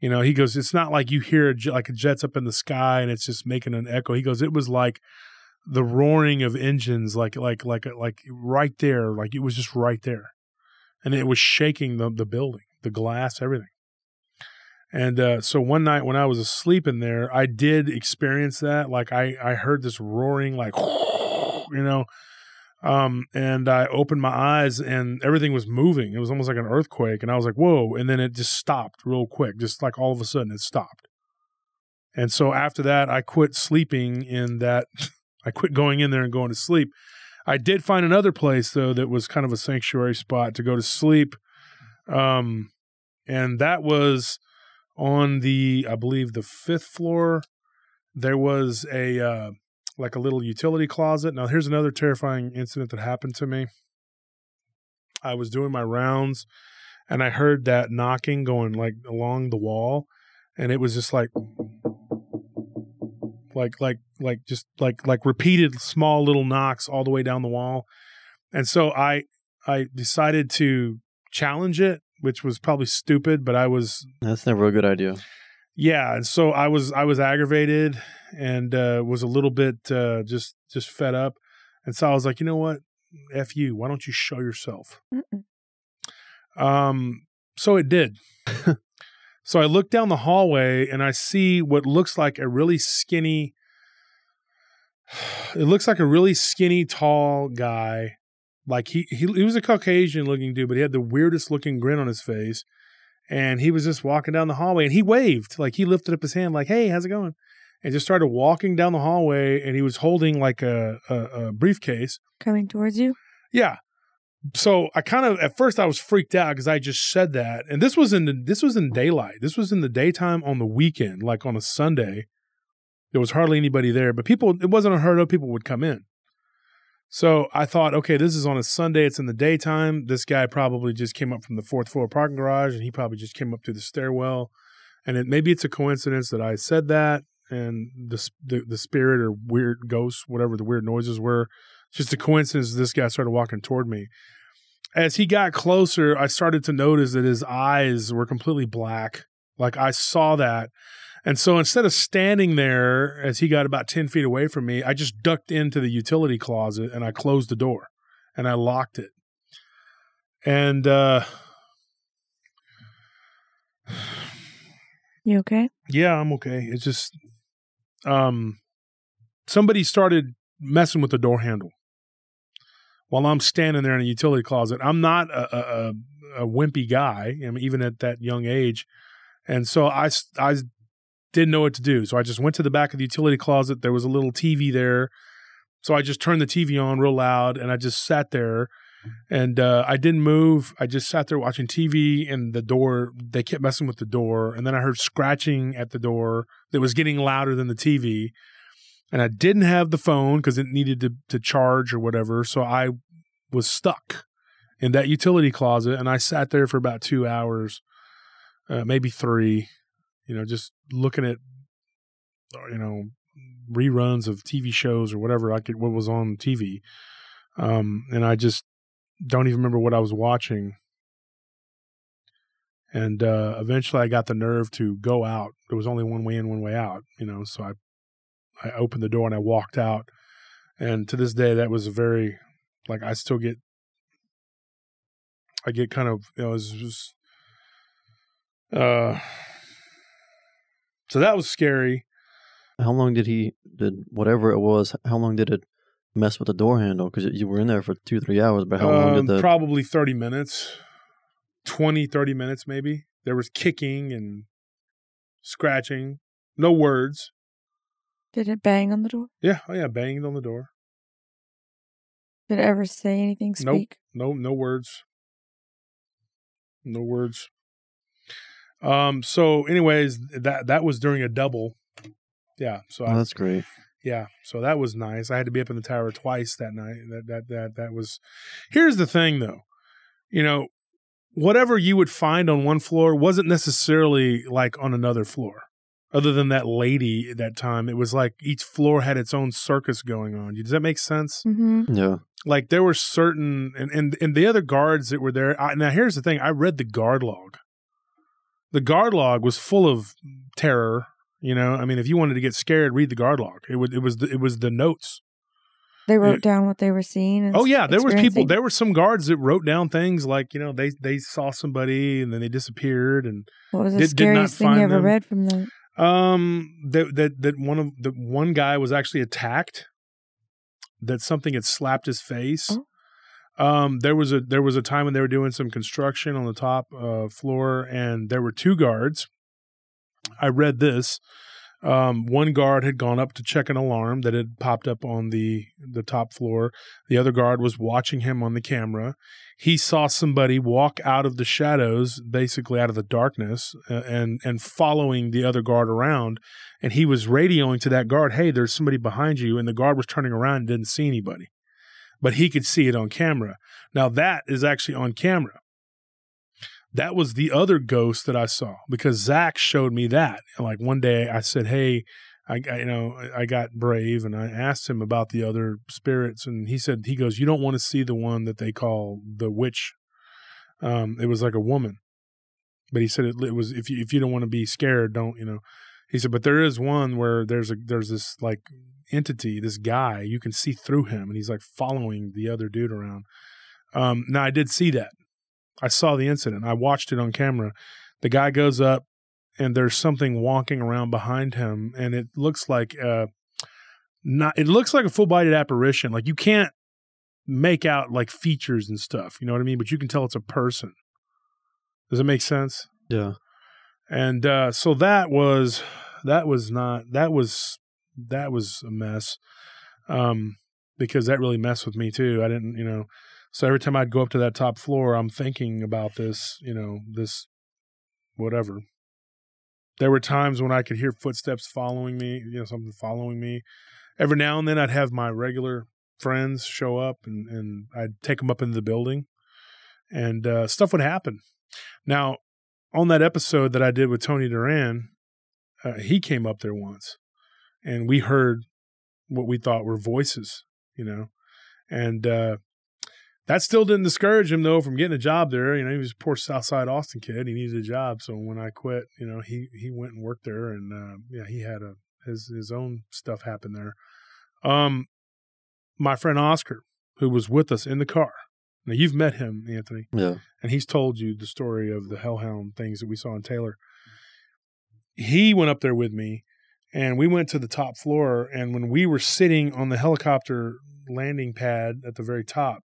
You know he goes it's not like you hear a jet, like a jet's up in the sky and it's just making an echo. He goes it was like the roaring of engines like like like like right there like it was just right there. And it was shaking the the building the glass everything. And uh, so one night when i was asleep in there i did experience that. Like i i heard this roaring like you know um and i opened my eyes and everything was moving it was almost like an earthquake and i was like whoa and then it just stopped real quick just like all of a sudden it stopped and so after that i quit sleeping in that I quit going in there and going to sleep. I did find another place though that was kind of a sanctuary spot to go to sleep. Um and that was on the I believe the fifth floor. There was a uh like a little utility closet. Now here's another terrifying incident that happened to me. I was doing my rounds and I heard that knocking going like along the wall and it was just like like like like just like like repeated small little knocks all the way down the wall and so i i decided to challenge it which was probably stupid but i was That's never a good idea. Yeah, and so I was I was aggravated and uh, was a little bit uh, just just fed up, and so I was like, you know what, f you, why don't you show yourself? Mm-mm. Um, so it did. so I look down the hallway and I see what looks like a really skinny. It looks like a really skinny, tall guy. Like he he, he was a Caucasian looking dude, but he had the weirdest looking grin on his face. And he was just walking down the hallway and he waved. Like he lifted up his hand, like, hey, how's it going? And just started walking down the hallway and he was holding like a, a, a briefcase. Coming towards you. Yeah. So I kind of at first I was freaked out because I just said that, and this was in the, this was in daylight. This was in the daytime on the weekend, like on a Sunday. There was hardly anybody there, but people it wasn't unheard of. People would come in. So I thought, okay, this is on a Sunday. It's in the daytime. This guy probably just came up from the fourth floor parking garage, and he probably just came up through the stairwell. And it, maybe it's a coincidence that I said that, and the the, the spirit or weird ghost, whatever the weird noises were, just a coincidence this guy started walking toward me. As he got closer, I started to notice that his eyes were completely black. Like I saw that. And so instead of standing there as he got about 10 feet away from me, I just ducked into the utility closet and I closed the door and I locked it. And uh You okay? yeah, I'm okay. It's just um somebody started messing with the door handle while I'm standing there in a utility closet. I'm not a, a, a, a wimpy guy, I mean, even at that young age. And so I, I didn't know what to do. So I just went to the back of the utility closet. There was a little TV there. So I just turned the TV on real loud and I just sat there and uh, I didn't move. I just sat there watching TV and the door, they kept messing with the door. And then I heard scratching at the door that was getting louder than the TV and I didn't have the phone because it needed to, to charge or whatever. So I was stuck in that utility closet, and I sat there for about two hours, uh, maybe three. You know, just looking at uh, you know reruns of TV shows or whatever I could what was on TV, um, and I just don't even remember what I was watching. And uh, eventually, I got the nerve to go out. There was only one way in, one way out. You know, so I I opened the door and I walked out. And to this day, that was a very, like, I still get, I get kind of, you know, it's just, uh, so that was scary. How long did he did whatever it was? How long did it mess with the door handle? Because you were in there for two three hours. But how long Um, did the Probably 30 minutes, 20, 30 minutes maybe. There was kicking and scratching, no words. Did it bang on the door? Yeah. Oh, yeah. Banged on the door. Did it ever say anything? Nope. Speak? No, no words. No words. Um. So, anyways, that that was during a double. Yeah. So Oh, I, that's great. yeah. So that was nice. I had to be up in the tower twice that night. That that that that was. Here's the thing, though. You know, whatever you would find on one floor wasn't necessarily like on another floor. Other than that lady at that time, it was like each floor had its own circus going on. Does that make sense? Mm-hmm. Yeah. like there were certain and and, and the other guards that were there I, now here's the thing i read the guard log the guard log was full of terror you know i mean if you wanted to get scared read the guard log it was it was the, it was the notes They wrote Yeah. down what they were seeing. And oh yeah there was people there were some guards that wrote down things like you know they they saw somebody and then they disappeared and What was the did- did scariest thing you ever them. read from them? Um, that that that one of the one guy was actually attacked. That something had slapped his face. Oh. Um, there was a there was a time when they were doing some construction on the top uh, floor, and there were two guards. I read this. Um, one guard had gone up to check an alarm that had popped up on the the top floor. The other guard was watching him on the camera. He saw somebody walk out of the shadows, basically out of the darkness, uh, and and following the other guard around. And he was radioing to that guard, "Hey, there's somebody behind you." And the guard was turning around and didn't see anybody, but he could see it on camera. Now that is actually on camera. That was the other ghost that I saw because Zach showed me that. Like one day, I said, "Hey." I, I, you know, I got brave and I asked him about the other spirits, and he said he goes, "You don't want to see the one that they call the witch." Um, it was like a woman, but he said it, it was if you if you don't want to be scared, don't you know. He said, but there is one where there's a there's this like entity, this guy you can see through him, and he's like following the other dude around. Um, now I did see that. I saw the incident. I watched it on camera. The guy goes up, and there's something walking around behind him, and it looks like uh, not. It looks like a full bodied apparition. Like you can't make out like features and stuff. You know what I mean? But you can tell it's a person. Does it make sense? Yeah. And uh, so that was that was not that was that was a mess. Um, because that really messed with me too. I didn't, you know. So every time I'd go up to that top floor, I'm thinking about this, you know, this whatever. There were times when I could hear footsteps following me, you know, something following me. Every now and then I'd have my regular friends show up and, and I'd take them up into the building and uh, stuff would happen. Now, on that episode that I did with Tony Duran, uh, he came up there once and we heard what we thought were voices, you know, and uh, that still didn't discourage him though from getting a job there. You know, he was a poor Southside Austin kid. He needed a job, so when I quit, you know, he he went and worked there, and uh, yeah, he had a his his own stuff happen there. Um, my friend Oscar, who was with us in the car. Now you've met him, Anthony, Yeah. and he's told you the story of the hellhound things that we saw in Taylor. He went up there with me, and we went to the top floor. And when we were sitting on the helicopter landing pad at the very top,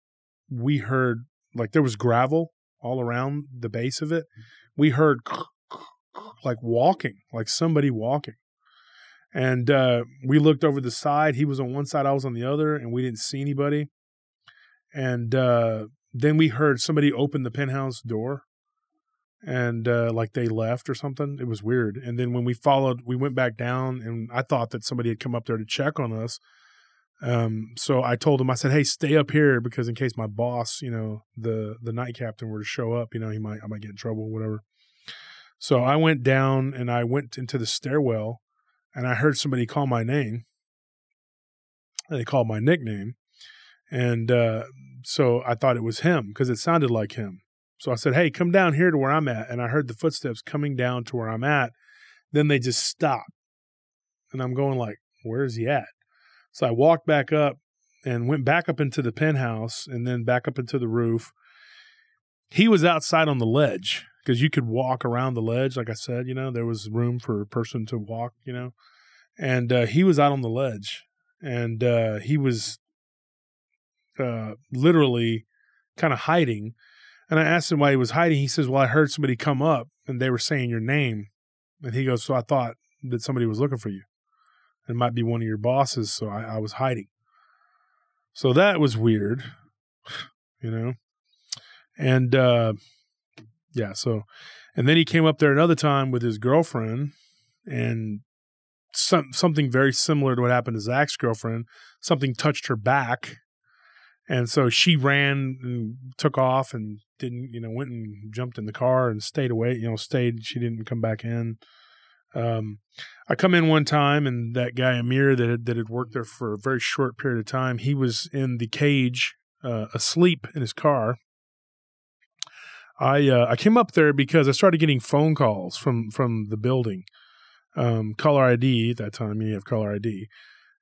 we heard like there was gravel all around the base of it. We heard like walking, like somebody walking. And uh, we looked over the side. He was on one side, I was on the other, and we didn't see anybody. And uh, then we heard somebody open the penthouse door and uh, like they left or something. It was weird. And then when we followed, we went back down, and I thought that somebody had come up there to check on us. Um, so I told him, I said, "Hey, stay up here because in case my boss, you know, the the night captain were to show up, you know, he might I might get in trouble, whatever." So I went down and I went into the stairwell, and I heard somebody call my name. They called my nickname, and uh, so I thought it was him because it sounded like him. So I said, "Hey, come down here to where I'm at," and I heard the footsteps coming down to where I'm at. Then they just stopped, and I'm going like, "Where is he at?" So I walked back up and went back up into the penthouse and then back up into the roof. He was outside on the ledge because you could walk around the ledge. Like I said, you know, there was room for a person to walk, you know, and uh, he was out on the ledge and uh, he was uh, literally kind of hiding. And I asked him why he was hiding. He says, Well, I heard somebody come up and they were saying your name. And he goes, So I thought that somebody was looking for you it might be one of your bosses, so I, I was hiding. So that was weird, you know. And uh yeah, so and then he came up there another time with his girlfriend and some something very similar to what happened to Zach's girlfriend. Something touched her back. And so she ran and took off and didn't, you know, went and jumped in the car and stayed away, you know, stayed. She didn't come back in. Um, I come in one time, and that guy Amir that had, that had worked there for a very short period of time, he was in the cage, uh, asleep in his car. I uh, I came up there because I started getting phone calls from from the building, um, caller ID at that time. You have caller ID,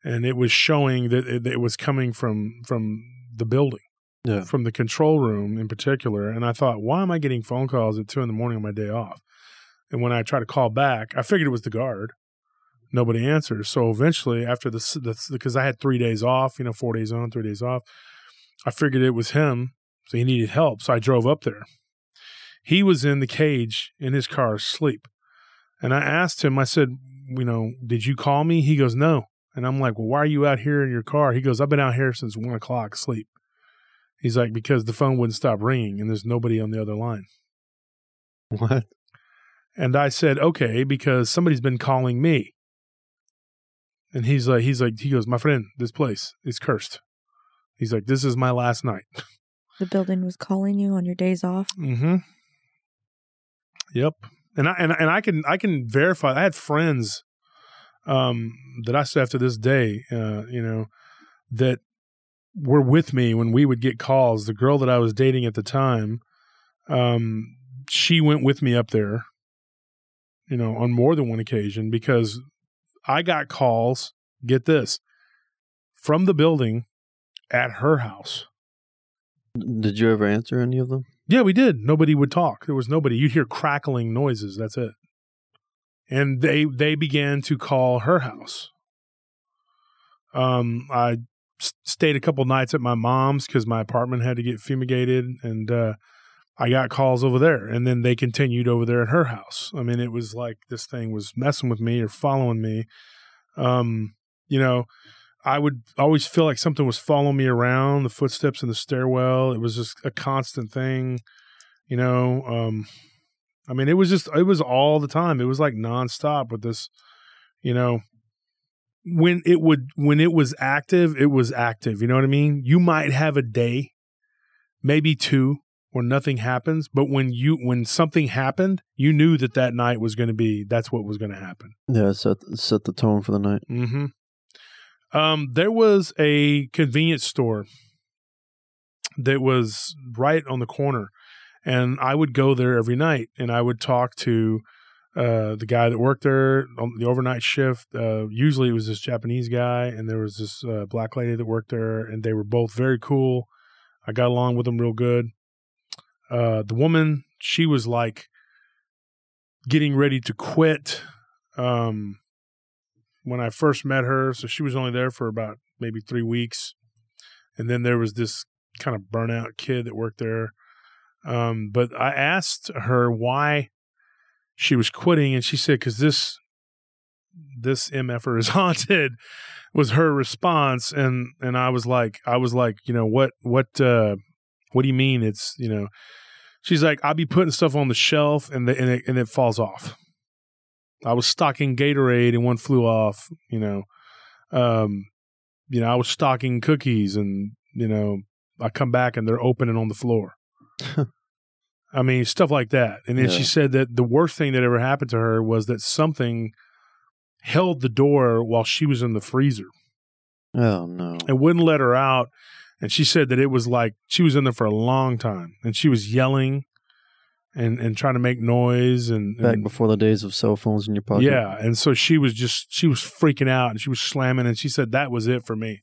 and it was showing that it, it was coming from from the building Yeah. from the control room in particular. And I thought, why am I getting phone calls at two in the morning on my day off? And when I tried to call back, I figured it was the guard. Nobody answers. So eventually, after the because I had three days off, you know, four days on, three days off, I figured it was him. So he needed help. So I drove up there. He was in the cage in his car asleep. And I asked him, I said, you know, did you call me? He goes, no. And I'm like, well, why are you out here in your car? He goes, I've been out here since one o'clock asleep. He's like, because the phone wouldn't stop ringing and there's nobody on the other line. What? And I said, okay, because somebody's been calling me. And he's like, he's like, he goes, my friend, this place is cursed. He's like, this is my last night. The building was calling you on your days off. Mm-hmm. Yep. And I and and I can I can verify. I had friends um, that I still have to this day. Uh, you know that were with me when we would get calls. The girl that I was dating at the time, um, she went with me up there, you know, on more than one occasion because I got calls, get this, from the building at her house. Did you ever answer any of them? Yeah, we did. Nobody would talk. There was nobody. You'd hear crackling noises. That's it. And they they began to call her house. Um, I stayed a couple nights at my mom's because my apartment had to get fumigated, and uh, I got calls over there. And then they continued over there at her house. I mean, it was like this thing was messing with me or following me. Um, you know, I would always feel like something was following me around the footsteps in the stairwell. It was just a constant thing, you know. Um, I mean, it was just it was all the time. It was like nonstop with this, you know. When it would when it was active, it was active. You know what I mean? You might have a day, maybe two, where nothing happens, but when you when something happened, you knew that that night was going to be that's what was going to happen. Yeah, set set the tone for the night. Mm-hmm. Um, there was a convenience store that was right on the corner, and I would go there every night, and I would talk to uh, the guy that worked there on the overnight shift. Uh, usually, it was this Japanese guy, and there was this uh, black lady that worked there, and they were both very cool. I got along with them real good. Uh, the woman, she was like getting ready to quit. Um, when I first met her. So she was only there for about maybe three weeks. And then there was this kind of burnout kid that worked there. Um, but I asked her why she was quitting, and she said, because this this mf'er is haunted was her response and and i was like i was like you know what what uh what do you mean it's you know she's like i'll be putting stuff on the shelf and the, and it, and it falls off I was stocking Gatorade and one flew off, you know. Um, you know, I was stocking cookies and, you know, I come back and they're open and on the floor. I mean, stuff like that. And then Yeah. she said that the worst thing that ever happened to her was that something held the door while she was in the freezer Oh no. and wouldn't let her out. And she said that it was like she was in there for a long time and she was yelling and, and trying to make noise and, Back and before the days of cell phones in your pocket. yeah, and so she was just she was freaking out and she was slamming and she said that was it for me.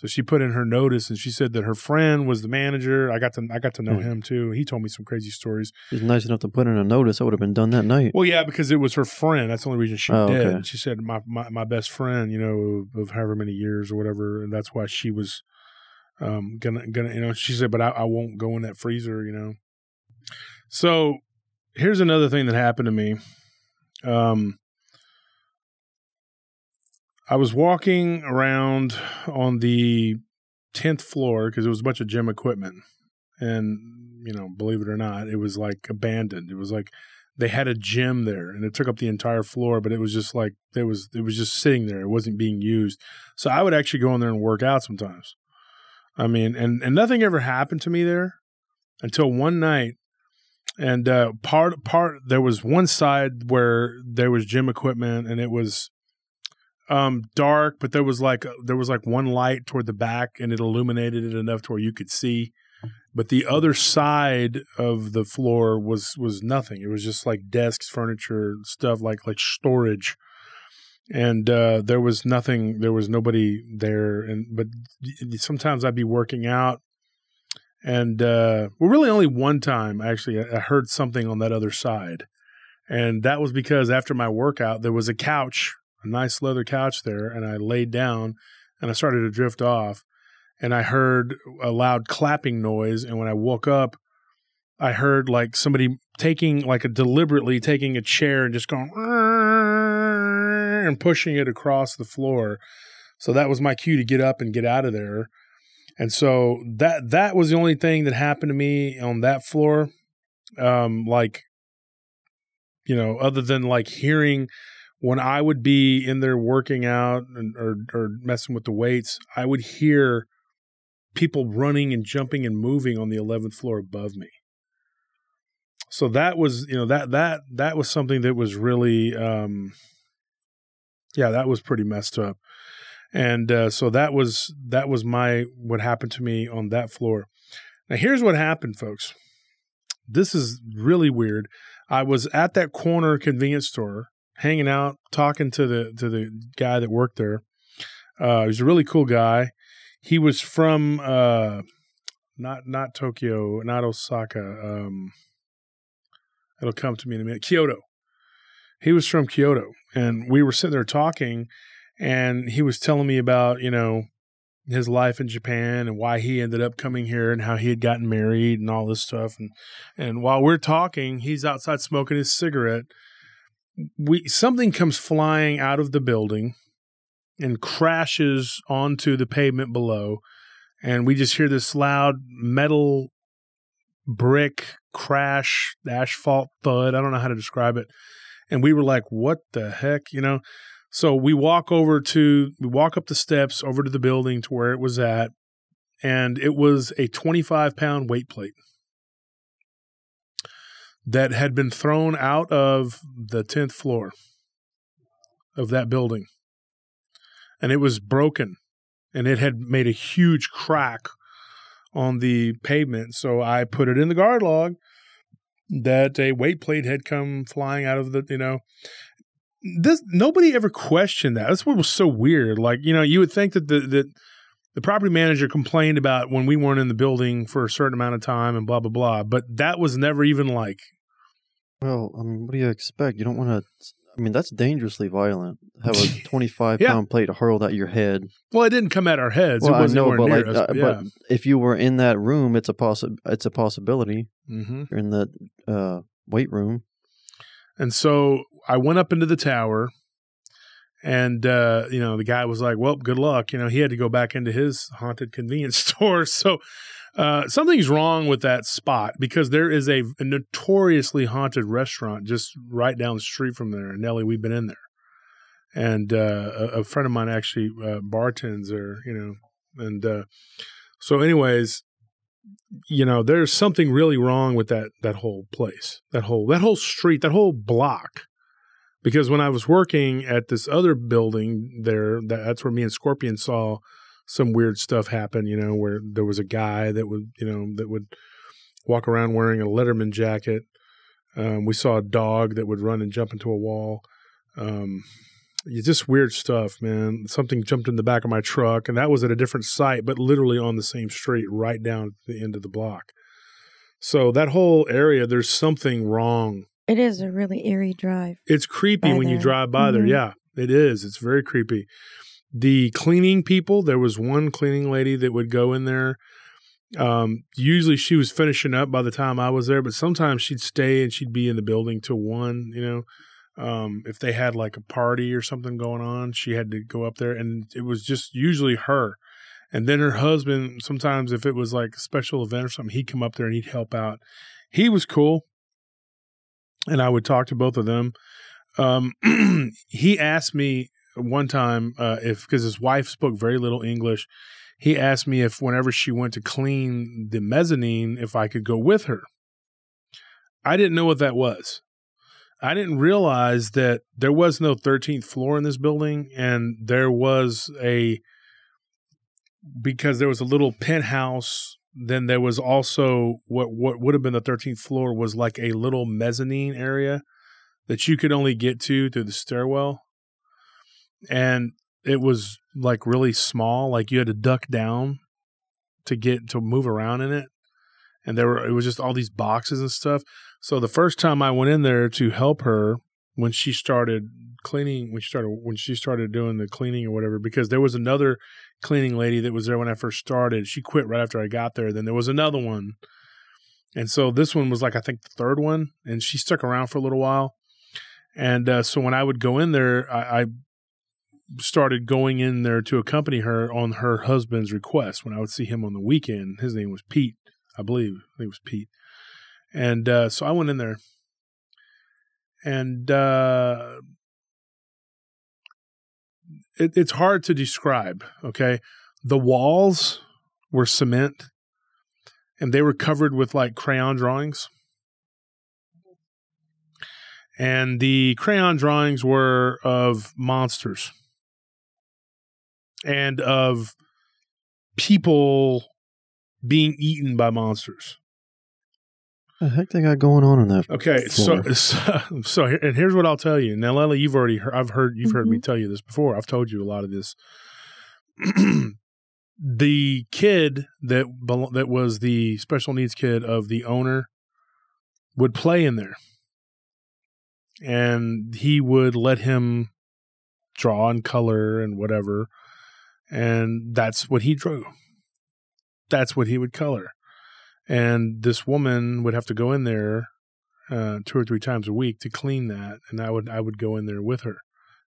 So she put in her notice and she said that her friend was the manager. I got to I got to know Hmm. him too. He told me some crazy stories. She's nice enough to put in a notice. I would have been done that night. Well, yeah, because it was her friend. That's the only reason she Oh, did. okay. She said my, my my best friend, you know, of however many years or whatever, and that's why she was um gonna gonna you know she said, but I, I won't go in that freezer, you know. So here's another thing that happened to me. Um, I was walking around on the tenth floor because it was a bunch of gym equipment, and you know, believe it or not, it was like abandoned. It was like they had a gym there, and it took up the entire floor, but it was just like it was it was just sitting there. It wasn't being used. So I would actually go in there and work out sometimes. I mean, and and nothing ever happened to me there until one night and uh, part part there was one side where there was gym equipment and it was um dark but there was like there was like one light toward the back and it illuminated it enough to where you could see. But the other side of the floor was was nothing. It was just like desks furniture stuff like like storage. And uh there was nothing there was nobody there and but sometimes i'd be working out. And uh well really only one time actually I heard something on that other side. And that was because after my workout there was a couch a nice leather couch there and i laid down and i started to drift off and i heard a loud clapping noise and when i woke up i heard like somebody taking like a deliberately taking a chair and just going and pushing it across the floor so that was my cue to get up and get out of there and so that that was the only thing that happened to me on that floor. Um, like, you know, other than like hearing when I would be in there working out and, or or messing with the weights, I would hear people running and jumping and moving on the eleventh floor above me. So that was, you know, that that that was something that was really, um, yeah, that was pretty messed up and uh, so that was that was my what happened to me on that floor now here's what happened folks this is really weird. I was at that corner convenience store, hanging out, talking to the to the guy that worked there. Uh, he was a really cool guy. He was from uh, not not Tokyo, not Osaka. Um, it'll come to me in a minute. Kyoto. He was from Kyoto, and we were sitting there talking, and he was telling me about you know his life in Japan and why he ended up coming here and how he had gotten married and all this stuff. And and while we're talking, he's outside smoking his cigarette. We something comes flying out of the building and crashes onto the pavement below, and we just hear this loud metal brick crash, asphalt thud. I don't know how to describe it. And we were like, "What the heck?" You know. So we walk over to, we walk up the steps over to the building to where it was at, and it was a 25 pound weight plate that had been thrown out of the 10th floor of that building. And it was broken and it had made a huge crack on the pavement. So I put it in the guard log that a weight plate had come flying out of the, you know, this nobody ever questioned that. That's what was so weird. Like, you know, you would think that the that the property manager complained about when we weren't in the building for a certain amount of time and blah blah blah, but that was never even like Well, I mean, what do you expect? You don't want to. I mean, that's dangerously violent. Have a 25 Yeah. pound plate hurled at your head. well, it didn't come at our heads. Well, it I wasn't anywhere but near like, us. uh, but yeah. but if you were in that room, it's a possi- It's a possibility. hmm You're in the uh, weight room. And so I went up into the tower, and uh, you know the guy was like, "Well, good luck." You know, he had to go back into his haunted convenience store. So uh, something's wrong with that spot because there is a, a notoriously haunted restaurant just right down the street from there. And Nellie, we've been in there, and uh, a, a friend of mine actually uh, bartends there. You know, and uh, so, anyways. You know, there's something really wrong with that that whole place, that whole that whole street, that whole block because when I was working at this other building there, that, that's where me and Scorpion saw some weird stuff happen. You know, where there was a guy that would, you know, that would walk around wearing a Letterman jacket. Um, we saw a dog that would run and jump into a wall. Um, it's just weird stuff, man. Something jumped in the back of my truck, and that was at a different site, but literally on the same street, right down the end of the block. So that whole area, there's something wrong It is a really eerie drive. it's creepy when you drive by there. Mhm. Yeah, it is. It's very creepy. The cleaning people, there was one cleaning lady that would go in there. Um, usually she was finishing up by the time I was there, but sometimes she'd stay and she'd be in the building till one, you know. Um, if they had like a party or something going on, she had to go up there and it was just usually her. And then her husband, sometimes if it was like a special event or something, he'd come up there and he'd help out. He was cool. And I would talk to both of them. Um, he asked me one time uh, if, because his wife spoke very little English, he asked me if whenever she went to clean the mezzanine, if I could go with her. I didn't know what that was. I didn't realize that there was no 13th floor in this building, and there was a because there was a little penthouse. Then there was also what what would have been the 13th floor was like a little mezzanine area that you could only get to through the stairwell, and it was like really small. Like you had to duck down to get to move around in it, and there were it was just all these boxes and stuff. So the first time I went in there to help her when she started cleaning, when she started when she started doing the cleaning or whatever, because there was another cleaning lady that was there when I first started. She quit right after I got there. Then there was another one, and so this one was like I think the third one, and she stuck around for a little while. And uh, so when I would go in there, I, I started going in there to accompany her on her husband's request. When I would see him on the weekend, his name was Pete, I believe. I think it was Pete. And uh, so I went in there, and uh, it, it's hard to describe. Okay, the walls were cement, and they were covered with like crayon drawings. And the crayon drawings were of monsters and of people being eaten by monsters. the heck they got going on in that? Okay, so, so so here- and here's what I'll tell you. Now, Lely, you've already heard, I've heard you've heard me Mhm. tell you this before. I've told you a lot of this. the kid that that was the special needs kid of the owner would play in there, and he would let him draw and color and whatever, and that's what he drew. That's what he would color and this woman would have to go in there uh, two or three times a week to clean that, and I would I would go in there with her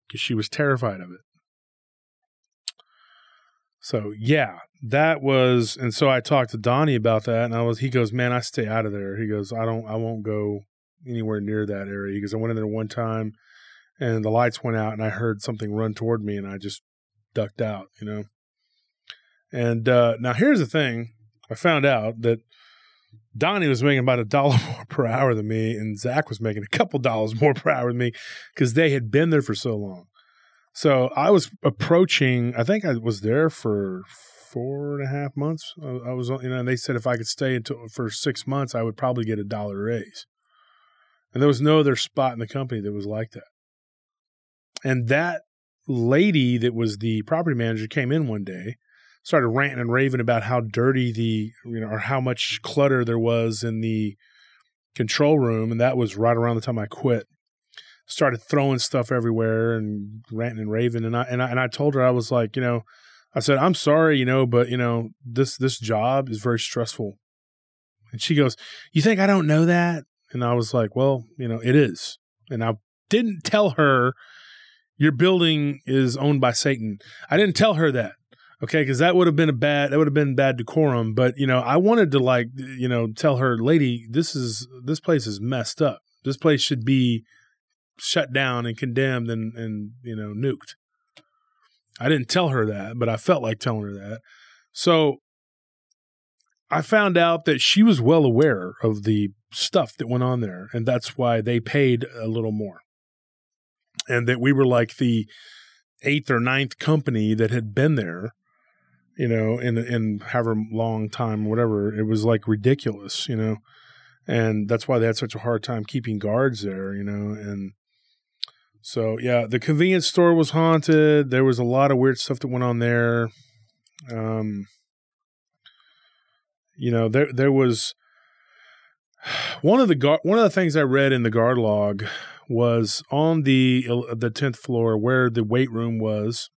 because she was terrified of it. So yeah, that was, and so I talked to Donnie about that, and I was he goes, man, I stay out of there. He goes, I don't, I won't go anywhere near that area. Goes, I went in there one time, and the lights went out, and I heard something run toward me, and I just ducked out, you know. And uh, now here's the thing: I found out that Donnie was making about a dollar more per hour than me, and Zach was making a couple dollars more per hour than me because they had been there for so long. So I was approaching. I think I was there for four and a half months. I, was, you know, and they said if I could stay until for six months, I would probably get a dollar raise. And there was no other spot in the company that was like that. And that lady that was the property manager came in one day started ranting and raving about how dirty the you know or how much clutter there was in the control room and that was right around the time I quit. Started throwing stuff everywhere and ranting and raving and I and I, and I told her I was like you know I said I'm sorry you know but you know this this job is very stressful. And she goes you think I don't know that? And I was like well you know it is. And I didn't tell her your building is owned by Satan I didn't tell her that Okay, because that would have been a bad that would have been bad decorum. But you know, I wanted to like you know tell her, lady, this is this place is messed up. This place should be shut down and condemned and and you know nuked. I didn't tell her that, but I felt like telling her that. So I found out that she was well aware of the stuff that went on there, and that's why they paid a little more, and that we were like the eighth or ninth company that had been there you know, in in however long time, whatever. It was like ridiculous, you know, and that's why they had such a hard time keeping guards there, you know, and so yeah, the convenience store was haunted. There was a lot of weird stuff that went on there. Um, you know, there there was one of the one of the things I read in the guard log was on the the tenth floor where the weight room was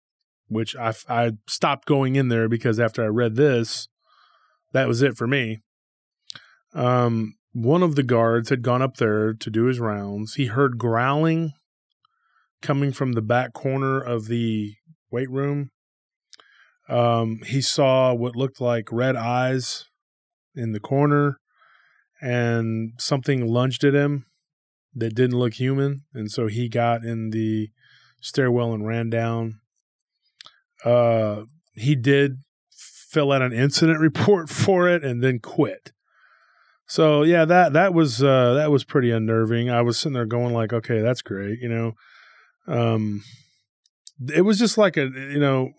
which I, I stopped going in there because after I read this, that was it for me. Um, one of the guards had gone up there to do his rounds. He heard growling coming from the back corner of the weight room. Um, he saw what looked like red eyes in the corner, and something lunged at him that didn't look human. And so he got in the stairwell and ran down uh, he did fill out an incident report for it and then quit. So yeah, that that was uh, that was pretty unnerving. I was sitting there going like, okay, that's great, you know. Um, it was just like a you know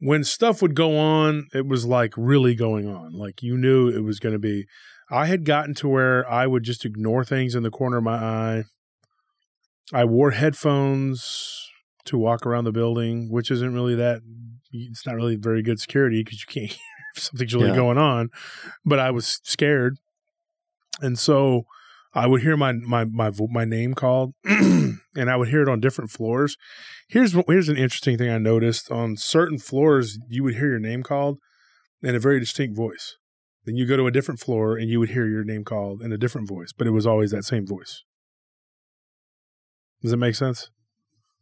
when stuff would go on, it was like really going on. Like you knew it was going to be. I had gotten to where I would just ignore things in the corner of my eye. I wore headphones to walk around the building, which isn't really that. It's not really very good security because you can't hear if something's really Yeah. going on. But I was scared, and so I would hear my my my my name called, and I would hear it on different floors. Here's here's an interesting thing I noticed on certain floors. You would hear your name called in a very distinct voice. Then you go to a different floor and you would hear your name called in a different voice, but it was always that same voice. Does that make sense?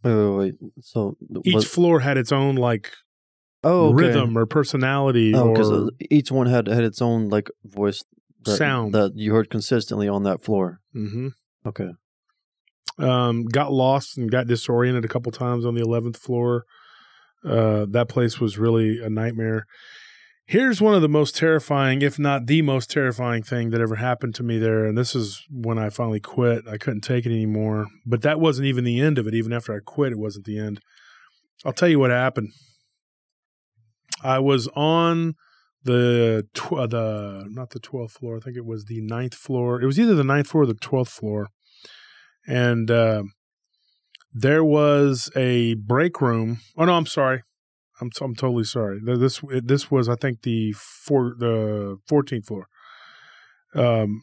Wait, wait, wait. So each was- floor had its own like oh, okay. rhythm or personality Oh, because or each one had had its own like voice that, Sound. that you heard consistently on that floor. Mhm. Okay. um, got lost and got disoriented a couple times on the 11th floor uh, that place was really a nightmare here's one of the most terrifying if not the most terrifying thing that ever happened to me there and this is when i finally quit i couldn't take it anymore but that wasn't even the end of it even after i quit it wasn't the end i'll tell you what happened i was on the tw- uh, the not the twelfth floor. I think it was the ninth floor. It was either the ninth floor or the twelfth floor, and uh, there was a break room. Oh no, I'm sorry. I'm I'm totally sorry. This this was I think the four the 14th floor. Um,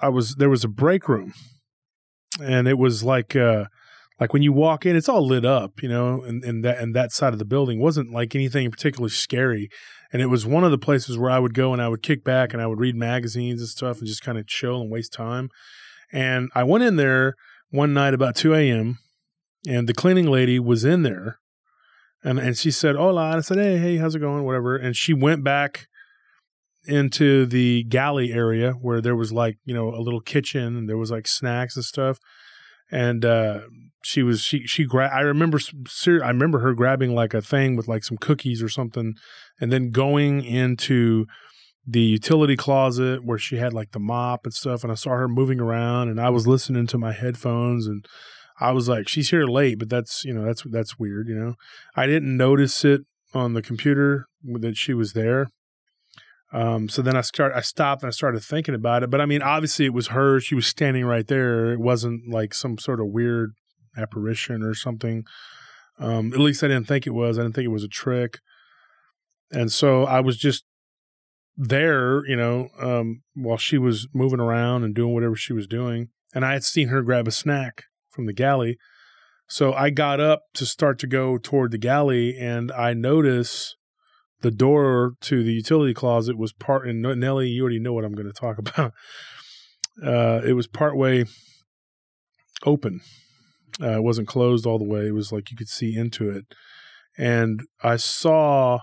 I was there was a break room, and it was like uh like when you walk in, it's all lit up, you know, and, and that and that side of the building wasn't like anything particularly scary. And it was one of the places where I would go and I would kick back and I would read magazines and stuff and just kind of chill and waste time. And I went in there one night about 2 a.m. and the cleaning lady was in there and and she said, "Hola." And I said, "Hey, hey, how's it going?" Whatever. And she went back into the galley area where there was like you know a little kitchen and there was like snacks and stuff. And uh, she was she she gra- I remember I remember her grabbing like a thing with like some cookies or something, and then going into the utility closet where she had like the mop and stuff. And I saw her moving around, and I was listening to my headphones and. I was like, she's here late, but that's you know that's that's weird. You know, I didn't notice it on the computer that she was there. Um, so then I start, I stopped and I started thinking about it. But I mean, obviously it was her. She was standing right there. It wasn't like some sort of weird apparition or something. Um, at least I didn't think it was. I didn't think it was a trick. And so I was just there, you know, um, while she was moving around and doing whatever she was doing. And I had seen her grab a snack from the galley. So I got up to start to go toward the galley and I notice the door to the utility closet was part and Nelly, you already know what I'm going to talk about. Uh, it was partway open. Uh, it wasn't closed all the way. It was like you could see into it. And I saw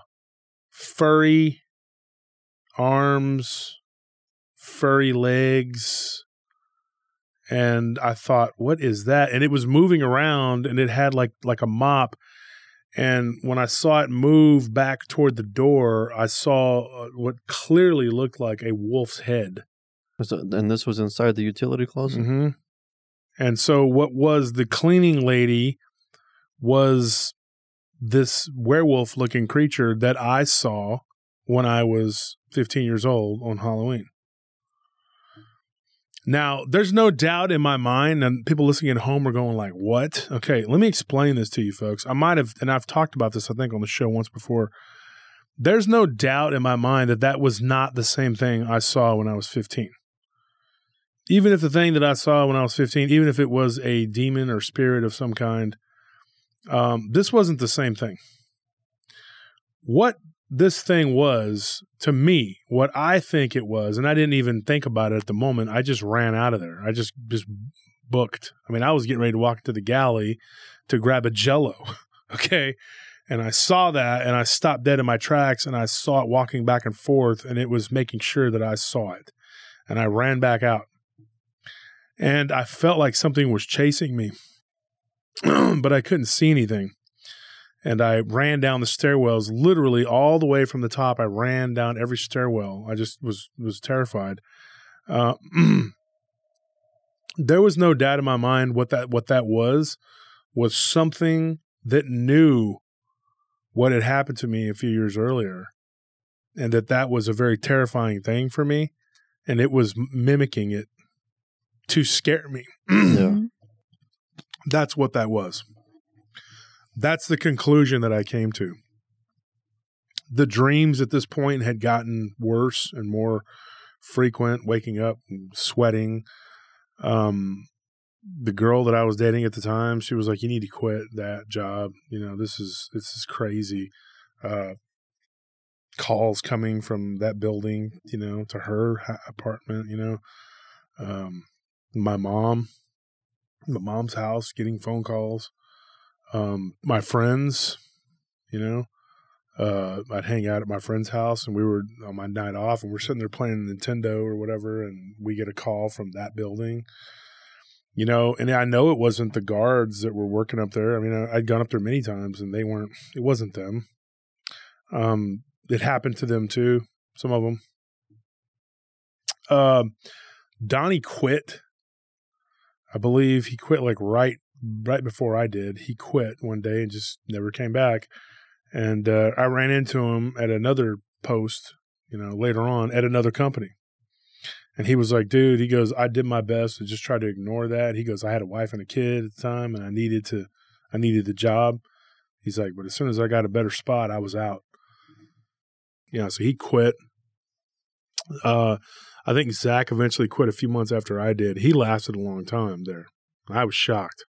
furry arms, furry legs, and I thought, "What is that?" And it was moving around, and it had like like a mop. And when I saw it move back toward the door, I saw uh, what clearly looked like a wolf's head. So, and this was inside the utility closet. hmm And so, what was the cleaning lady was this werewolf looking creature that I saw when I was 15 years old on Halloween. Now, there's no doubt in my mind, and people listening at home are going like, "What?" Okay, let me explain this to you, folks. I might have, and I've talked about this, I think, on the show once before. There's no doubt in my mind that that was not the same thing I saw when I was 15. Even if the thing that I saw when I was 15, even if it was a demon or spirit of some kind, um, this wasn't the same thing. What this thing was to me, what I think it was, and I didn't even think about it at the moment. I just ran out of there. I just just booked. I mean, I was getting ready to walk to the galley to grab a Jello, okay, and I saw that, and I stopped dead in my tracks, and I saw it walking back and forth, and it was making sure that I saw it, and I ran back out, and I felt like something was chasing me, but I couldn't see anything and I ran down the stairwells, literally all the way from the top. I ran down every stairwell. I just was was terrified. Uh, there was no doubt in my mind what that what that was was something that knew what had happened to me a few years earlier, and that that was a very terrifying thing for me, and it was mimicking it to scare me. Yeah. That's what that was that's the conclusion that I came to. The dreams at this point had gotten worse and more frequent, waking up sweating. Um, the girl that I was dating at the time, she was like, "You need to quit that job. You know, this is this is crazy." Uh, calls coming from that building, you know, to her apartment, you know. Um, my mom, my mom's house, getting phone calls um, my friends, you know, uh, I'd hang out at my friend's house and we were on my night off and we're sitting there playing Nintendo or whatever. And we get a call from that building, you know, and I know it wasn't the guards that were working up there. I mean, I'd gone up there many times and they weren't, it wasn't them. Um, it happened to them too. Some of them. Um, Donnie quit. I believe he quit like right right before I did, he quit one day and just never came back. And uh, I ran into him at another post, you know, later on at another company. And he was like, dude, he goes, I did my best to just try to ignore that. He goes, I had a wife and a kid at the time and I needed to, I needed the job. He's like, but as soon as I got a better spot, I was out. Yeah. So he quit. Uh, I think Zach eventually quit a few months after I did. He lasted a long time there. I was shocked.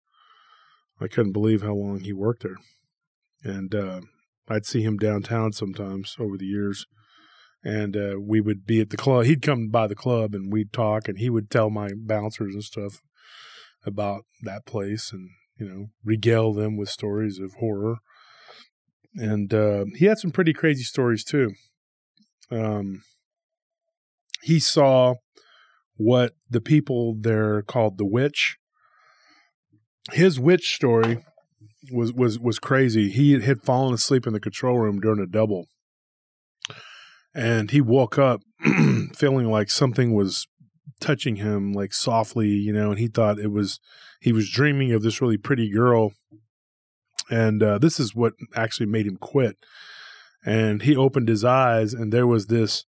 I couldn't believe how long he worked there. And uh, I'd see him downtown sometimes over the years. And uh, we would be at the club. He'd come by the club and we'd talk, and he would tell my bouncers and stuff about that place and, you know, regale them with stories of horror. And uh, he had some pretty crazy stories too. Um, he saw what the people there called the witch. His witch story was was was crazy. He had fallen asleep in the control room during a double, and he woke up feeling like something was touching him, like softly, you know. And he thought it was he was dreaming of this really pretty girl, and uh, this is what actually made him quit. And he opened his eyes, and there was this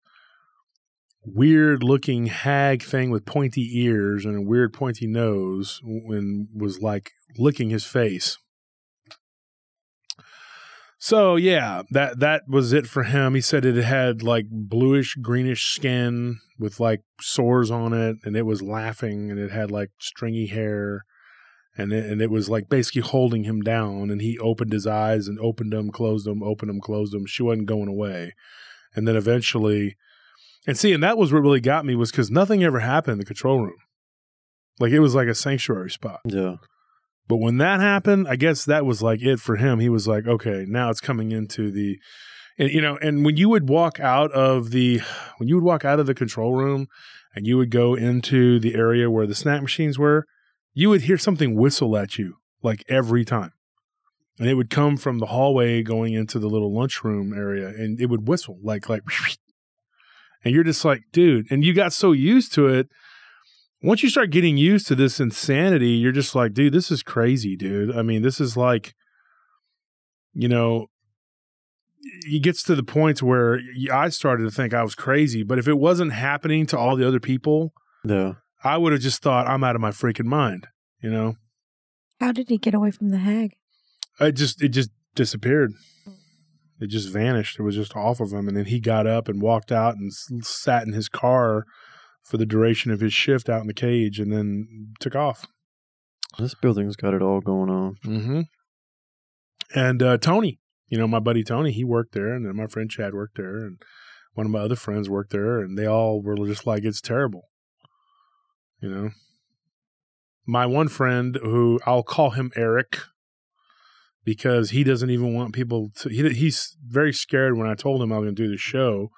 weird looking hag thing with pointy ears and a weird pointy nose and was like licking his face. So yeah, that that was it for him. He said it had like bluish greenish skin with like sores on it and it was laughing and it had like stringy hair and it, and it was like basically holding him down and he opened his eyes and opened them, closed them, opened them, closed them. She wasn't going away. And then eventually and see, and that was what really got me was because nothing ever happened in the control room. Like it was like a sanctuary spot. Yeah. But when that happened, I guess that was like it for him. He was like, okay, now it's coming into the, and you know, and when you would walk out of the, when you would walk out of the control room and you would go into the area where the snack machines were, you would hear something whistle at you like every time. And it would come from the hallway going into the little lunchroom area and it would whistle like, like, and you're just like, dude, and you got so used to it. Once you start getting used to this insanity, you're just like, dude, this is crazy, dude. I mean, this is like, you know, it gets to the point where I started to think I was crazy. But if it wasn't happening to all the other people, no. I would have just thought I'm out of my freaking mind. You know, How did he get away from the hag? it just it just disappeared. It just vanished. It was just off of him, and then he got up and walked out and sat in his car for the duration of his shift out in the cage, and then took off. This building's got it all going on. Mm-hmm. And uh, Tony, you know, my buddy Tony, he worked there, and then my friend Chad worked there, and one of my other friends worked there, and they all were just like, "It's terrible," you know. My one friend, who I'll call him Eric, because he doesn't even want people to. He, he's very scared when I told him I was going to do the show.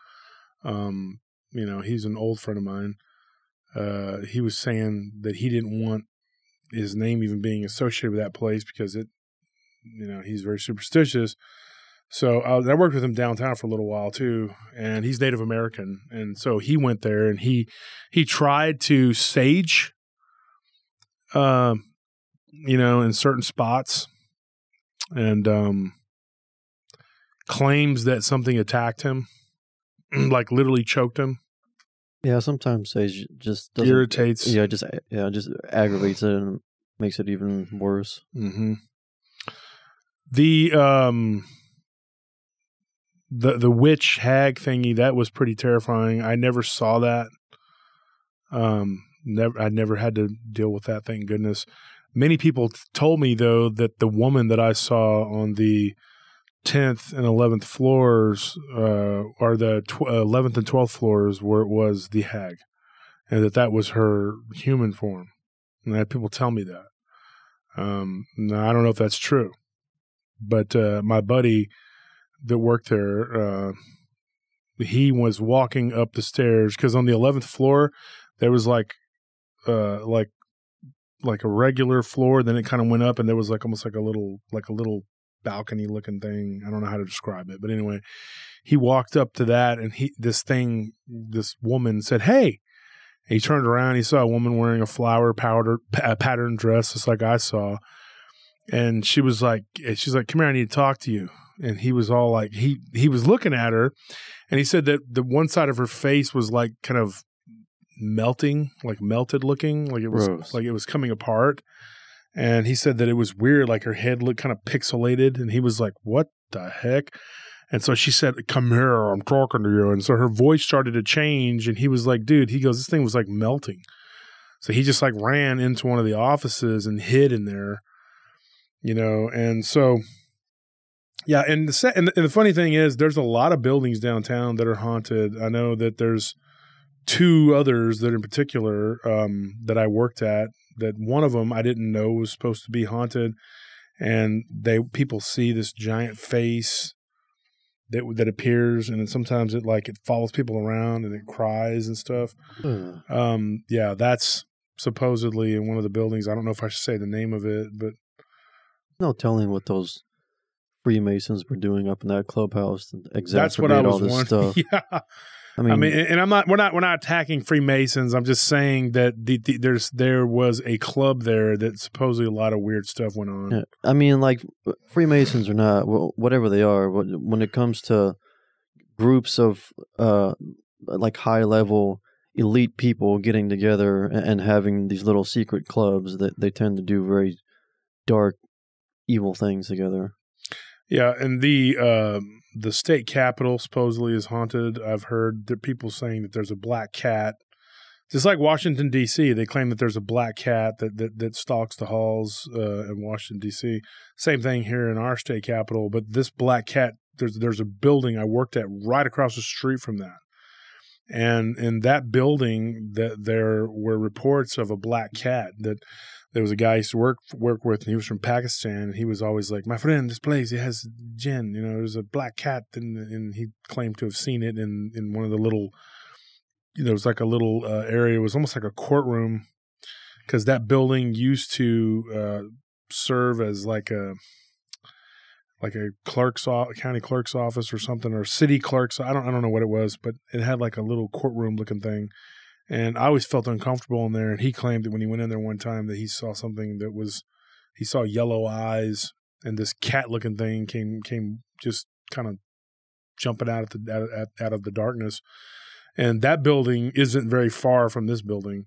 Um, you know, he's an old friend of mine. Uh, he was saying that he didn't want his name even being associated with that place because it, you know, he's very superstitious. So I, I worked with him downtown for a little while too, and he's Native American, and so he went there and he he tried to sage, um, you know, in certain spots, and um, claims that something attacked him, like literally choked him, Yeah, sometimes Sage just doesn't, irritates. Yeah, just yeah, just aggravates it and makes it even worse. Mm-hmm. The um the the witch hag thingy that was pretty terrifying. I never saw that. Um, never I never had to deal with that. Thank goodness. Many people told me though that the woman that I saw on the tenth and eleventh floors, uh, or the eleventh and twelfth floors, where it was the hag, and that that was her human form. And I had people tell me that. Um, now I don't know if that's true, but uh, my buddy that worked there, uh, he was walking up the stairs because on the eleventh floor there was like, uh, like, like a regular floor. Then it kind of went up, and there was like almost like a little, like a little balcony looking thing. I don't know how to describe it, but anyway, he walked up to that, and he this thing, this woman said, "Hey." He turned around. He saw a woman wearing a flower powder pa- pattern dress, just like I saw. And she was like, she's like, "Come here, I need to talk to you." and he was all like he he was looking at her, and he said that the one side of her face was like kind of melting, like melted looking, like it was like it was coming apart. And he said that it was weird, like her head looked kind of pixelated, and he was like, "What the heck?" And so she said, "Come here, I'm talking to you." And so her voice started to change, and he was like, "Dude," he goes, "This thing was like melting." So he just like ran into one of the offices and hid in there, you know. And so, yeah. And the se- and the, and the funny thing is, there's a lot of buildings downtown that are haunted. I know that there's two others that in particular um, that I worked at. That one of them I didn't know was supposed to be haunted, and they people see this giant face that that appears, and then sometimes it like it follows people around and it cries and stuff. Ugh. Um, yeah, that's supposedly in one of the buildings. I don't know if I should say the name of it, but no telling what those Freemasons were doing up in that clubhouse. and that's what I was all this wondering. stuff. yeah, I mean, I mean, and I'm not. We're not. We're not attacking Freemasons. I'm just saying that the, the, there's there was a club there that supposedly a lot of weird stuff went on. Yeah, I mean, like Freemasons or not, whatever they are, when it comes to groups of uh, like high level elite people getting together and having these little secret clubs, that they tend to do very dark, evil things together. Yeah, and the um the state capitol supposedly is haunted. I've heard that people saying that there's a black cat. Just like Washington D.C., they claim that there's a black cat that that, that stalks the halls uh, in Washington D.C. Same thing here in our state capitol, but this black cat there's there's a building I worked at right across the street from that, and in that building that there were reports of a black cat that there was a guy I used to work work with, and he was from Pakistan. And he was always like, "My friend, this place it has jinn. You know, there's a black cat," and, and he claimed to have seen it in in one of the little, you know, it was like a little uh, area. It was almost like a courtroom because that building used to uh, serve as like a like a clerk's o- county clerk's office or something or city clerk's I don't I don't know what it was but it had like a little courtroom looking thing and I always felt uncomfortable in there. And he claimed that when he went in there one time that he saw something that was he saw yellow eyes and this cat looking thing came came just kind of jumping out at the out, out of the darkness. And that building isn't very far from this building.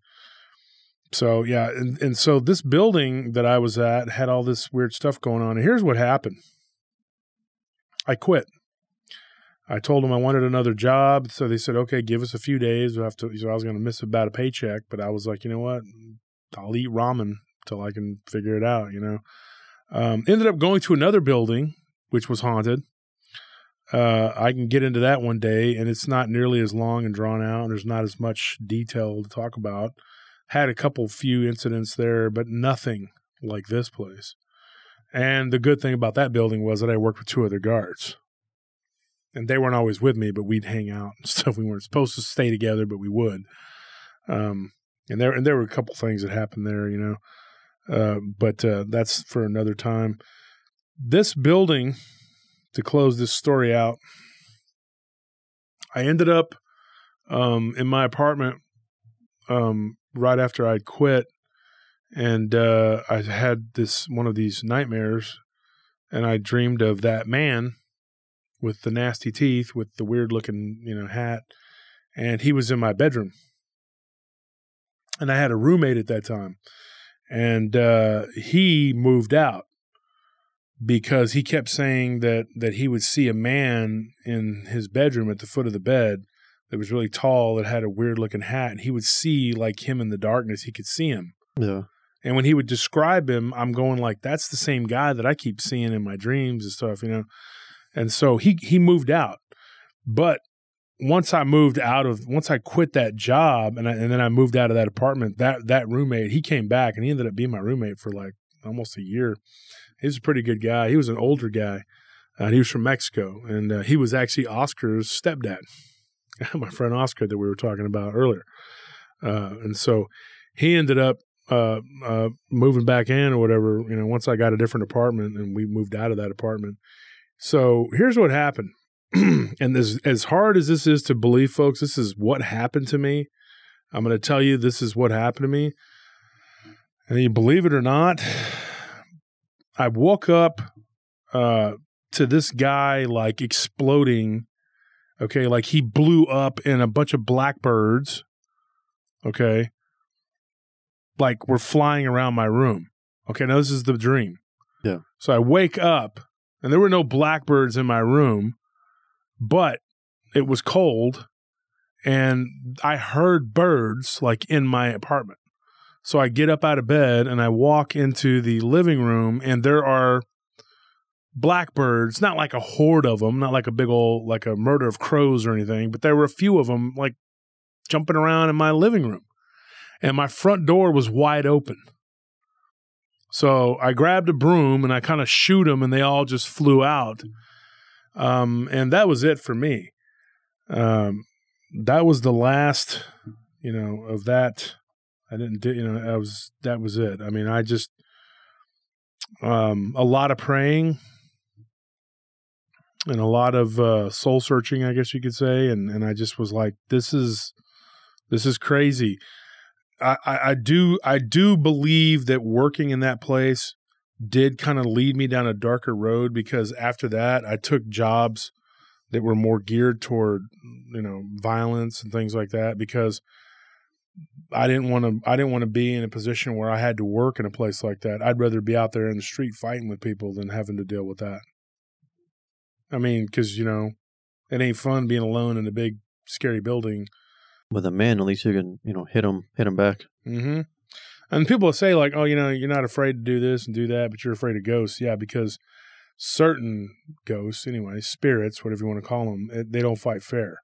So yeah, and, and so this building that I was at had all this weird stuff going on. And here's what happened. I quit. I told them I wanted another job, so they said, "Okay, give us a few days." We have to. So I was going to miss about a paycheck, but I was like, you know what? I'll eat ramen till I can figure it out. You know. Um, ended up going to another building, which was haunted. Uh, I can get into that one day, and it's not nearly as long and drawn out. And there's not as much detail to talk about. Had a couple few incidents there, but nothing like this place. And the good thing about that building was that I worked with two other guards and they weren't always with me, but we'd hang out and stuff. We weren't supposed to stay together, but we would. Um, and there and there were a couple things that happened there, you know. Uh, but uh, that's for another time. This building, to close this story out, I ended up um, in my apartment um, right after I'd quit, and uh, I had this one of these nightmares, and I dreamed of that man with the nasty teeth, with the weird looking, you know, hat, and he was in my bedroom. And I had a roommate at that time, and uh, he moved out because he kept saying that that he would see a man in his bedroom at the foot of the bed that was really tall that had a weird looking hat, and he would see like him in the darkness. He could see him. Yeah. And when he would describe him, I'm going like, that's the same guy that I keep seeing in my dreams and stuff, you know. And so he he moved out, but once I moved out of once I quit that job and I, and then I moved out of that apartment, that that roommate he came back and he ended up being my roommate for like almost a year. He was a pretty good guy. He was an older guy, uh, he was from Mexico, and uh, he was actually Oscar's stepdad, my friend Oscar that we were talking about earlier. Uh, and so he ended up uh, uh, moving back in or whatever. You know, once I got a different apartment and we moved out of that apartment. So here's what happened. and as as hard as this is to believe, folks, this is what happened to me. I'm going to tell you this is what happened to me. And you believe it or not, I woke up uh, to this guy like exploding. Okay, like he blew up and a bunch of blackbirds. Okay, like were flying around my room. Okay, now this is the dream. Yeah. So I wake up and there were no blackbirds in my room, but it was cold and I heard birds like in my apartment. So I get up out of bed and I walk into the living room and there are blackbirds, not like a horde of them, not like a big old like a murder of crows or anything, but there were a few of them like jumping around in my living room. And my front door was wide open. So I grabbed a broom and I kind of shoot them and they all just flew out. Um, and that was it for me. Um, that was the last, you know, of that. I didn't do, you know, I was, that was it. I mean, I just, um, a lot of praying and a lot of, uh, soul searching, I guess you could say. And, and I just was like, this is, this is crazy. I, I, do, I do believe that working in that place did kind of lead me down a darker road because after that, I took jobs that were more geared toward you know violence and things like that because I didn't want to I didn't want to be in a position where I had to work in a place like that. I'd rather be out there in the street fighting with people than having to deal with that. I mean, because you know, it ain't fun being alone in a big scary building. With a man, at least you can you know hit him hit him back. Mm-hmm. And people say like, oh, you know, you're not afraid to do this and do that, but you're afraid of ghosts. Yeah, because certain ghosts, anyway, spirits, whatever you want to call them, eh, they don't fight fair.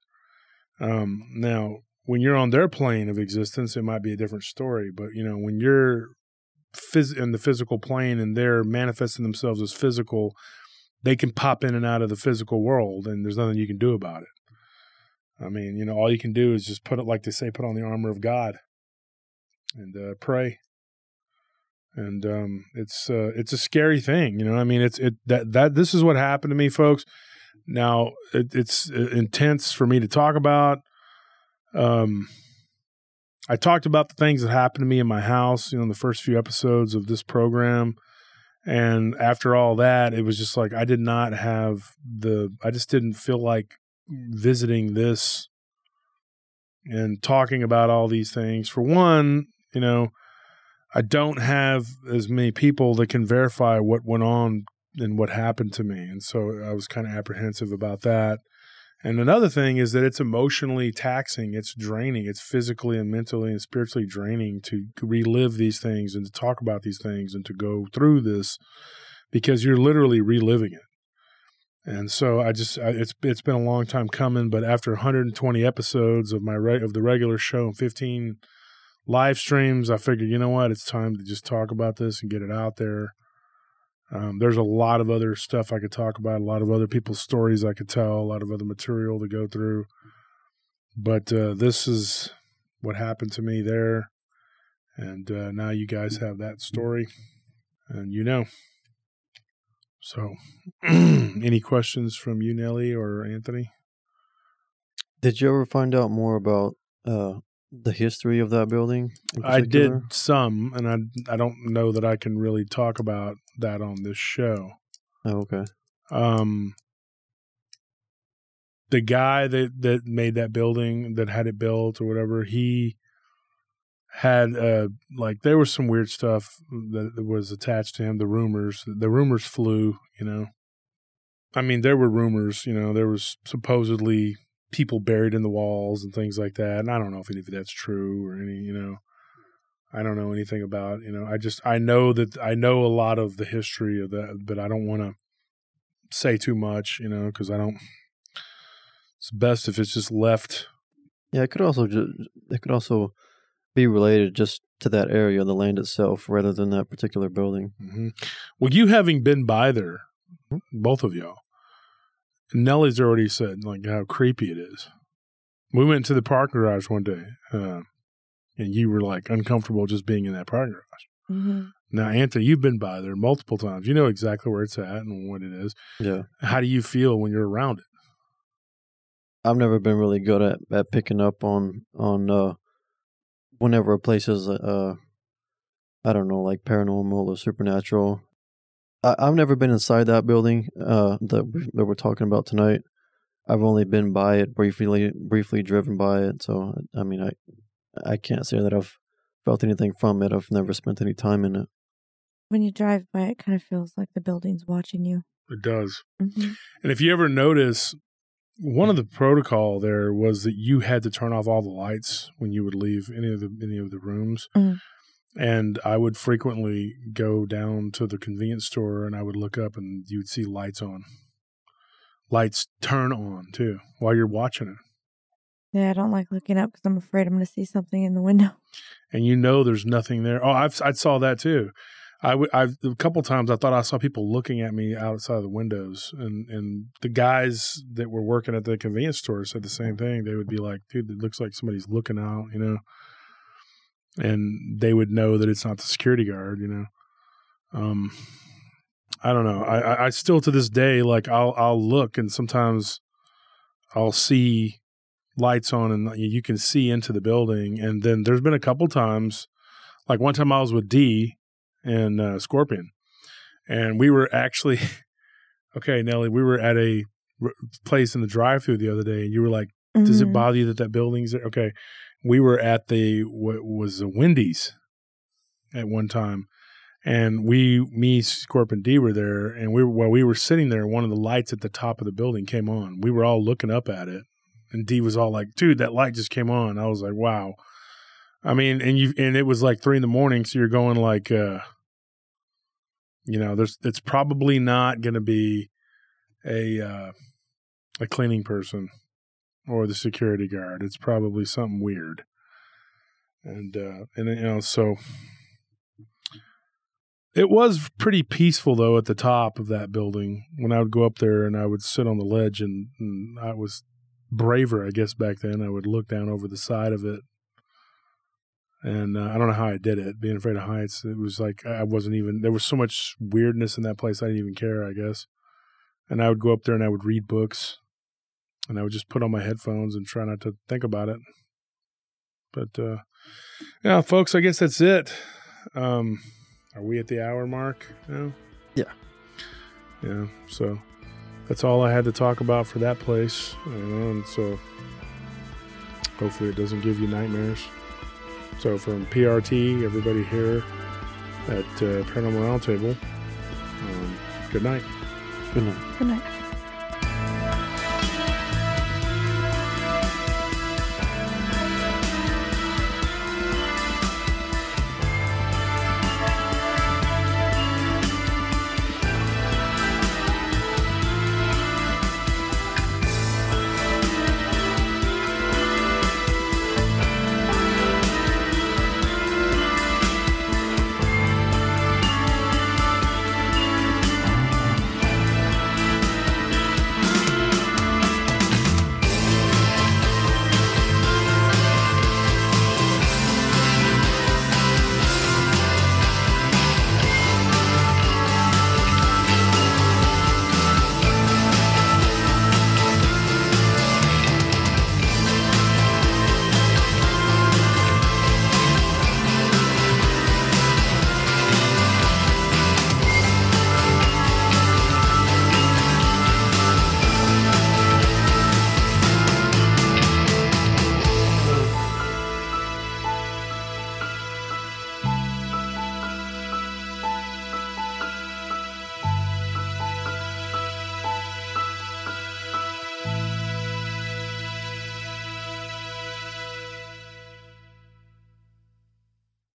Um, now, when you're on their plane of existence, it might be a different story. But you know, when you're phys- in the physical plane and they're manifesting themselves as physical, they can pop in and out of the physical world, and there's nothing you can do about it. I mean, you know, all you can do is just put it, like they say, put on the armor of God and uh, pray and um, it's uh, it's a scary thing, you know. I mean, it's it that that this is what happened to me, folks. Now it, it's uh, intense for me to talk about. Um, I talked about the things that happened to me in my house, you know, in the first few episodes of this program, and after all that, it was just like I did not have the. I just didn't feel like visiting this and talking about all these things. For one, you know I don't have as many people that can verify what went on and what happened to me. And so I was kind of apprehensive about that. And another thing is that it's emotionally taxing, it's draining, it's physically and mentally and spiritually draining to relive these things and to talk about these things and to go through this because you're literally reliving it. And so I just I, it's it's been a long time coming, but after 120 episodes of my re- of the regular show and 15 live streams, I figured, you know what, it's time to just talk about this and get it out there. Um, there's a lot of other stuff I could talk about, a lot of other people's stories I could tell, a lot of other material to go through. But uh, this is what happened to me there. And uh, now you guys have that story, and you know. So, any questions from you, Nelly or Anthony? Did you ever find out more about uh, the history of that building? I did some, and I I don't know that I can really talk about that on this show. Oh, okay. Um, the guy that that made that building, that had it built or whatever, he had uh like there was some weird stuff that, was attached to him. The rumors, the rumors flew. You know, I mean, there were rumors. You know, there was supposedly people buried in the walls and things like that. And I don't know if any of that's true or any, you know, I don't know anything about, you know, I just, I know that I know a lot of the history of that, but I don't want to say too much, you know, because I don't, it's best if it's just left. Yeah, it could also just, it could also be related just to that area, the land itself, rather than that particular building. Mm-hmm. Well, you having been by there, both of y'all, Nellie's already said like how creepy it is. We went to the parking garage one day, uh, and you were like uncomfortable just being in that parking garage. Mm-hmm. Now, Anthony, you've been by there multiple times. You know exactly where it's at and what it is. Yeah. How do you feel when you're around it? I've never been really good at, at picking up on on uh, whenever a place is uh, I don't know, like paranormal or supernatural. I, I've never been inside that building uh, that we, that we're talking about tonight. I've only been by it briefly, briefly driven by it. So I mean, I I can't say that I've felt anything from it. I've never spent any time in it. When you drive by, it kind of feels like the building's watching you. It does. hmm And if you ever notice, one of the protocol there was that you had to turn off all the lights when you would leave any of the any of the rooms. Mhm. And I would frequently go down to the convenience store and I would look up and you'd see lights on. Lights turn on too while you're watching it. Yeah, I don't like looking up because I'm afraid I'm going to see something in the window. and you know there's nothing there. Oh, I've I saw that too. I w- I've a couple times I thought I saw people looking at me outside of the windows, and and the guys that were working at the convenience store said the same thing. They would be like, "Dude, it looks like somebody's looking out," you know, and they would know that it's not the security guard, you know. Um, I don't know. I, I, I still to this day like I'll I'll look and sometimes I'll see lights on and you can see into the building. And then there's been a couple times, like one time I was with D and uh, Scorpion, and we were actually okay, Nelly. We were at a r- place in the drive-through the other day, and you were like, "Does it Mhm. bother you that that building's there?" Okay, we were at the what was a Wendy's at one time. And we, me, Scorpion D were there, and we were while we were sitting there, one of the lights at the top of the building came on. We were all looking up at it, and D was all like, "Dude, that light just came on." I was like, "Wow." I mean, and you and it was like three in the morning, so you're going like, uh, you know, there's it's probably not going to be a uh, a cleaning person or the security guard. It's probably something weird, and uh, and you know, so it was pretty peaceful though at the top of that building when I would go up there and I would sit on the ledge and, and I was braver, I guess back then. I would look down over the side of it. And uh, I don't know how I did it. Being afraid of heights, it was like I wasn't even. There was so much weirdness in that place. I didn't even care. I guess. And I would go up there and I would read books, and I would just put on my headphones and try not to think about it. But uh, yeah, folks, I guess that's it. Um, are we at the hour mark now? Yeah. Yeah. So that's all I had to talk about for that place. And so hopefully it doesn't give you nightmares. So from PRT, everybody here at uh, Paranormal Roundtable, um, good night. Good night. Good night.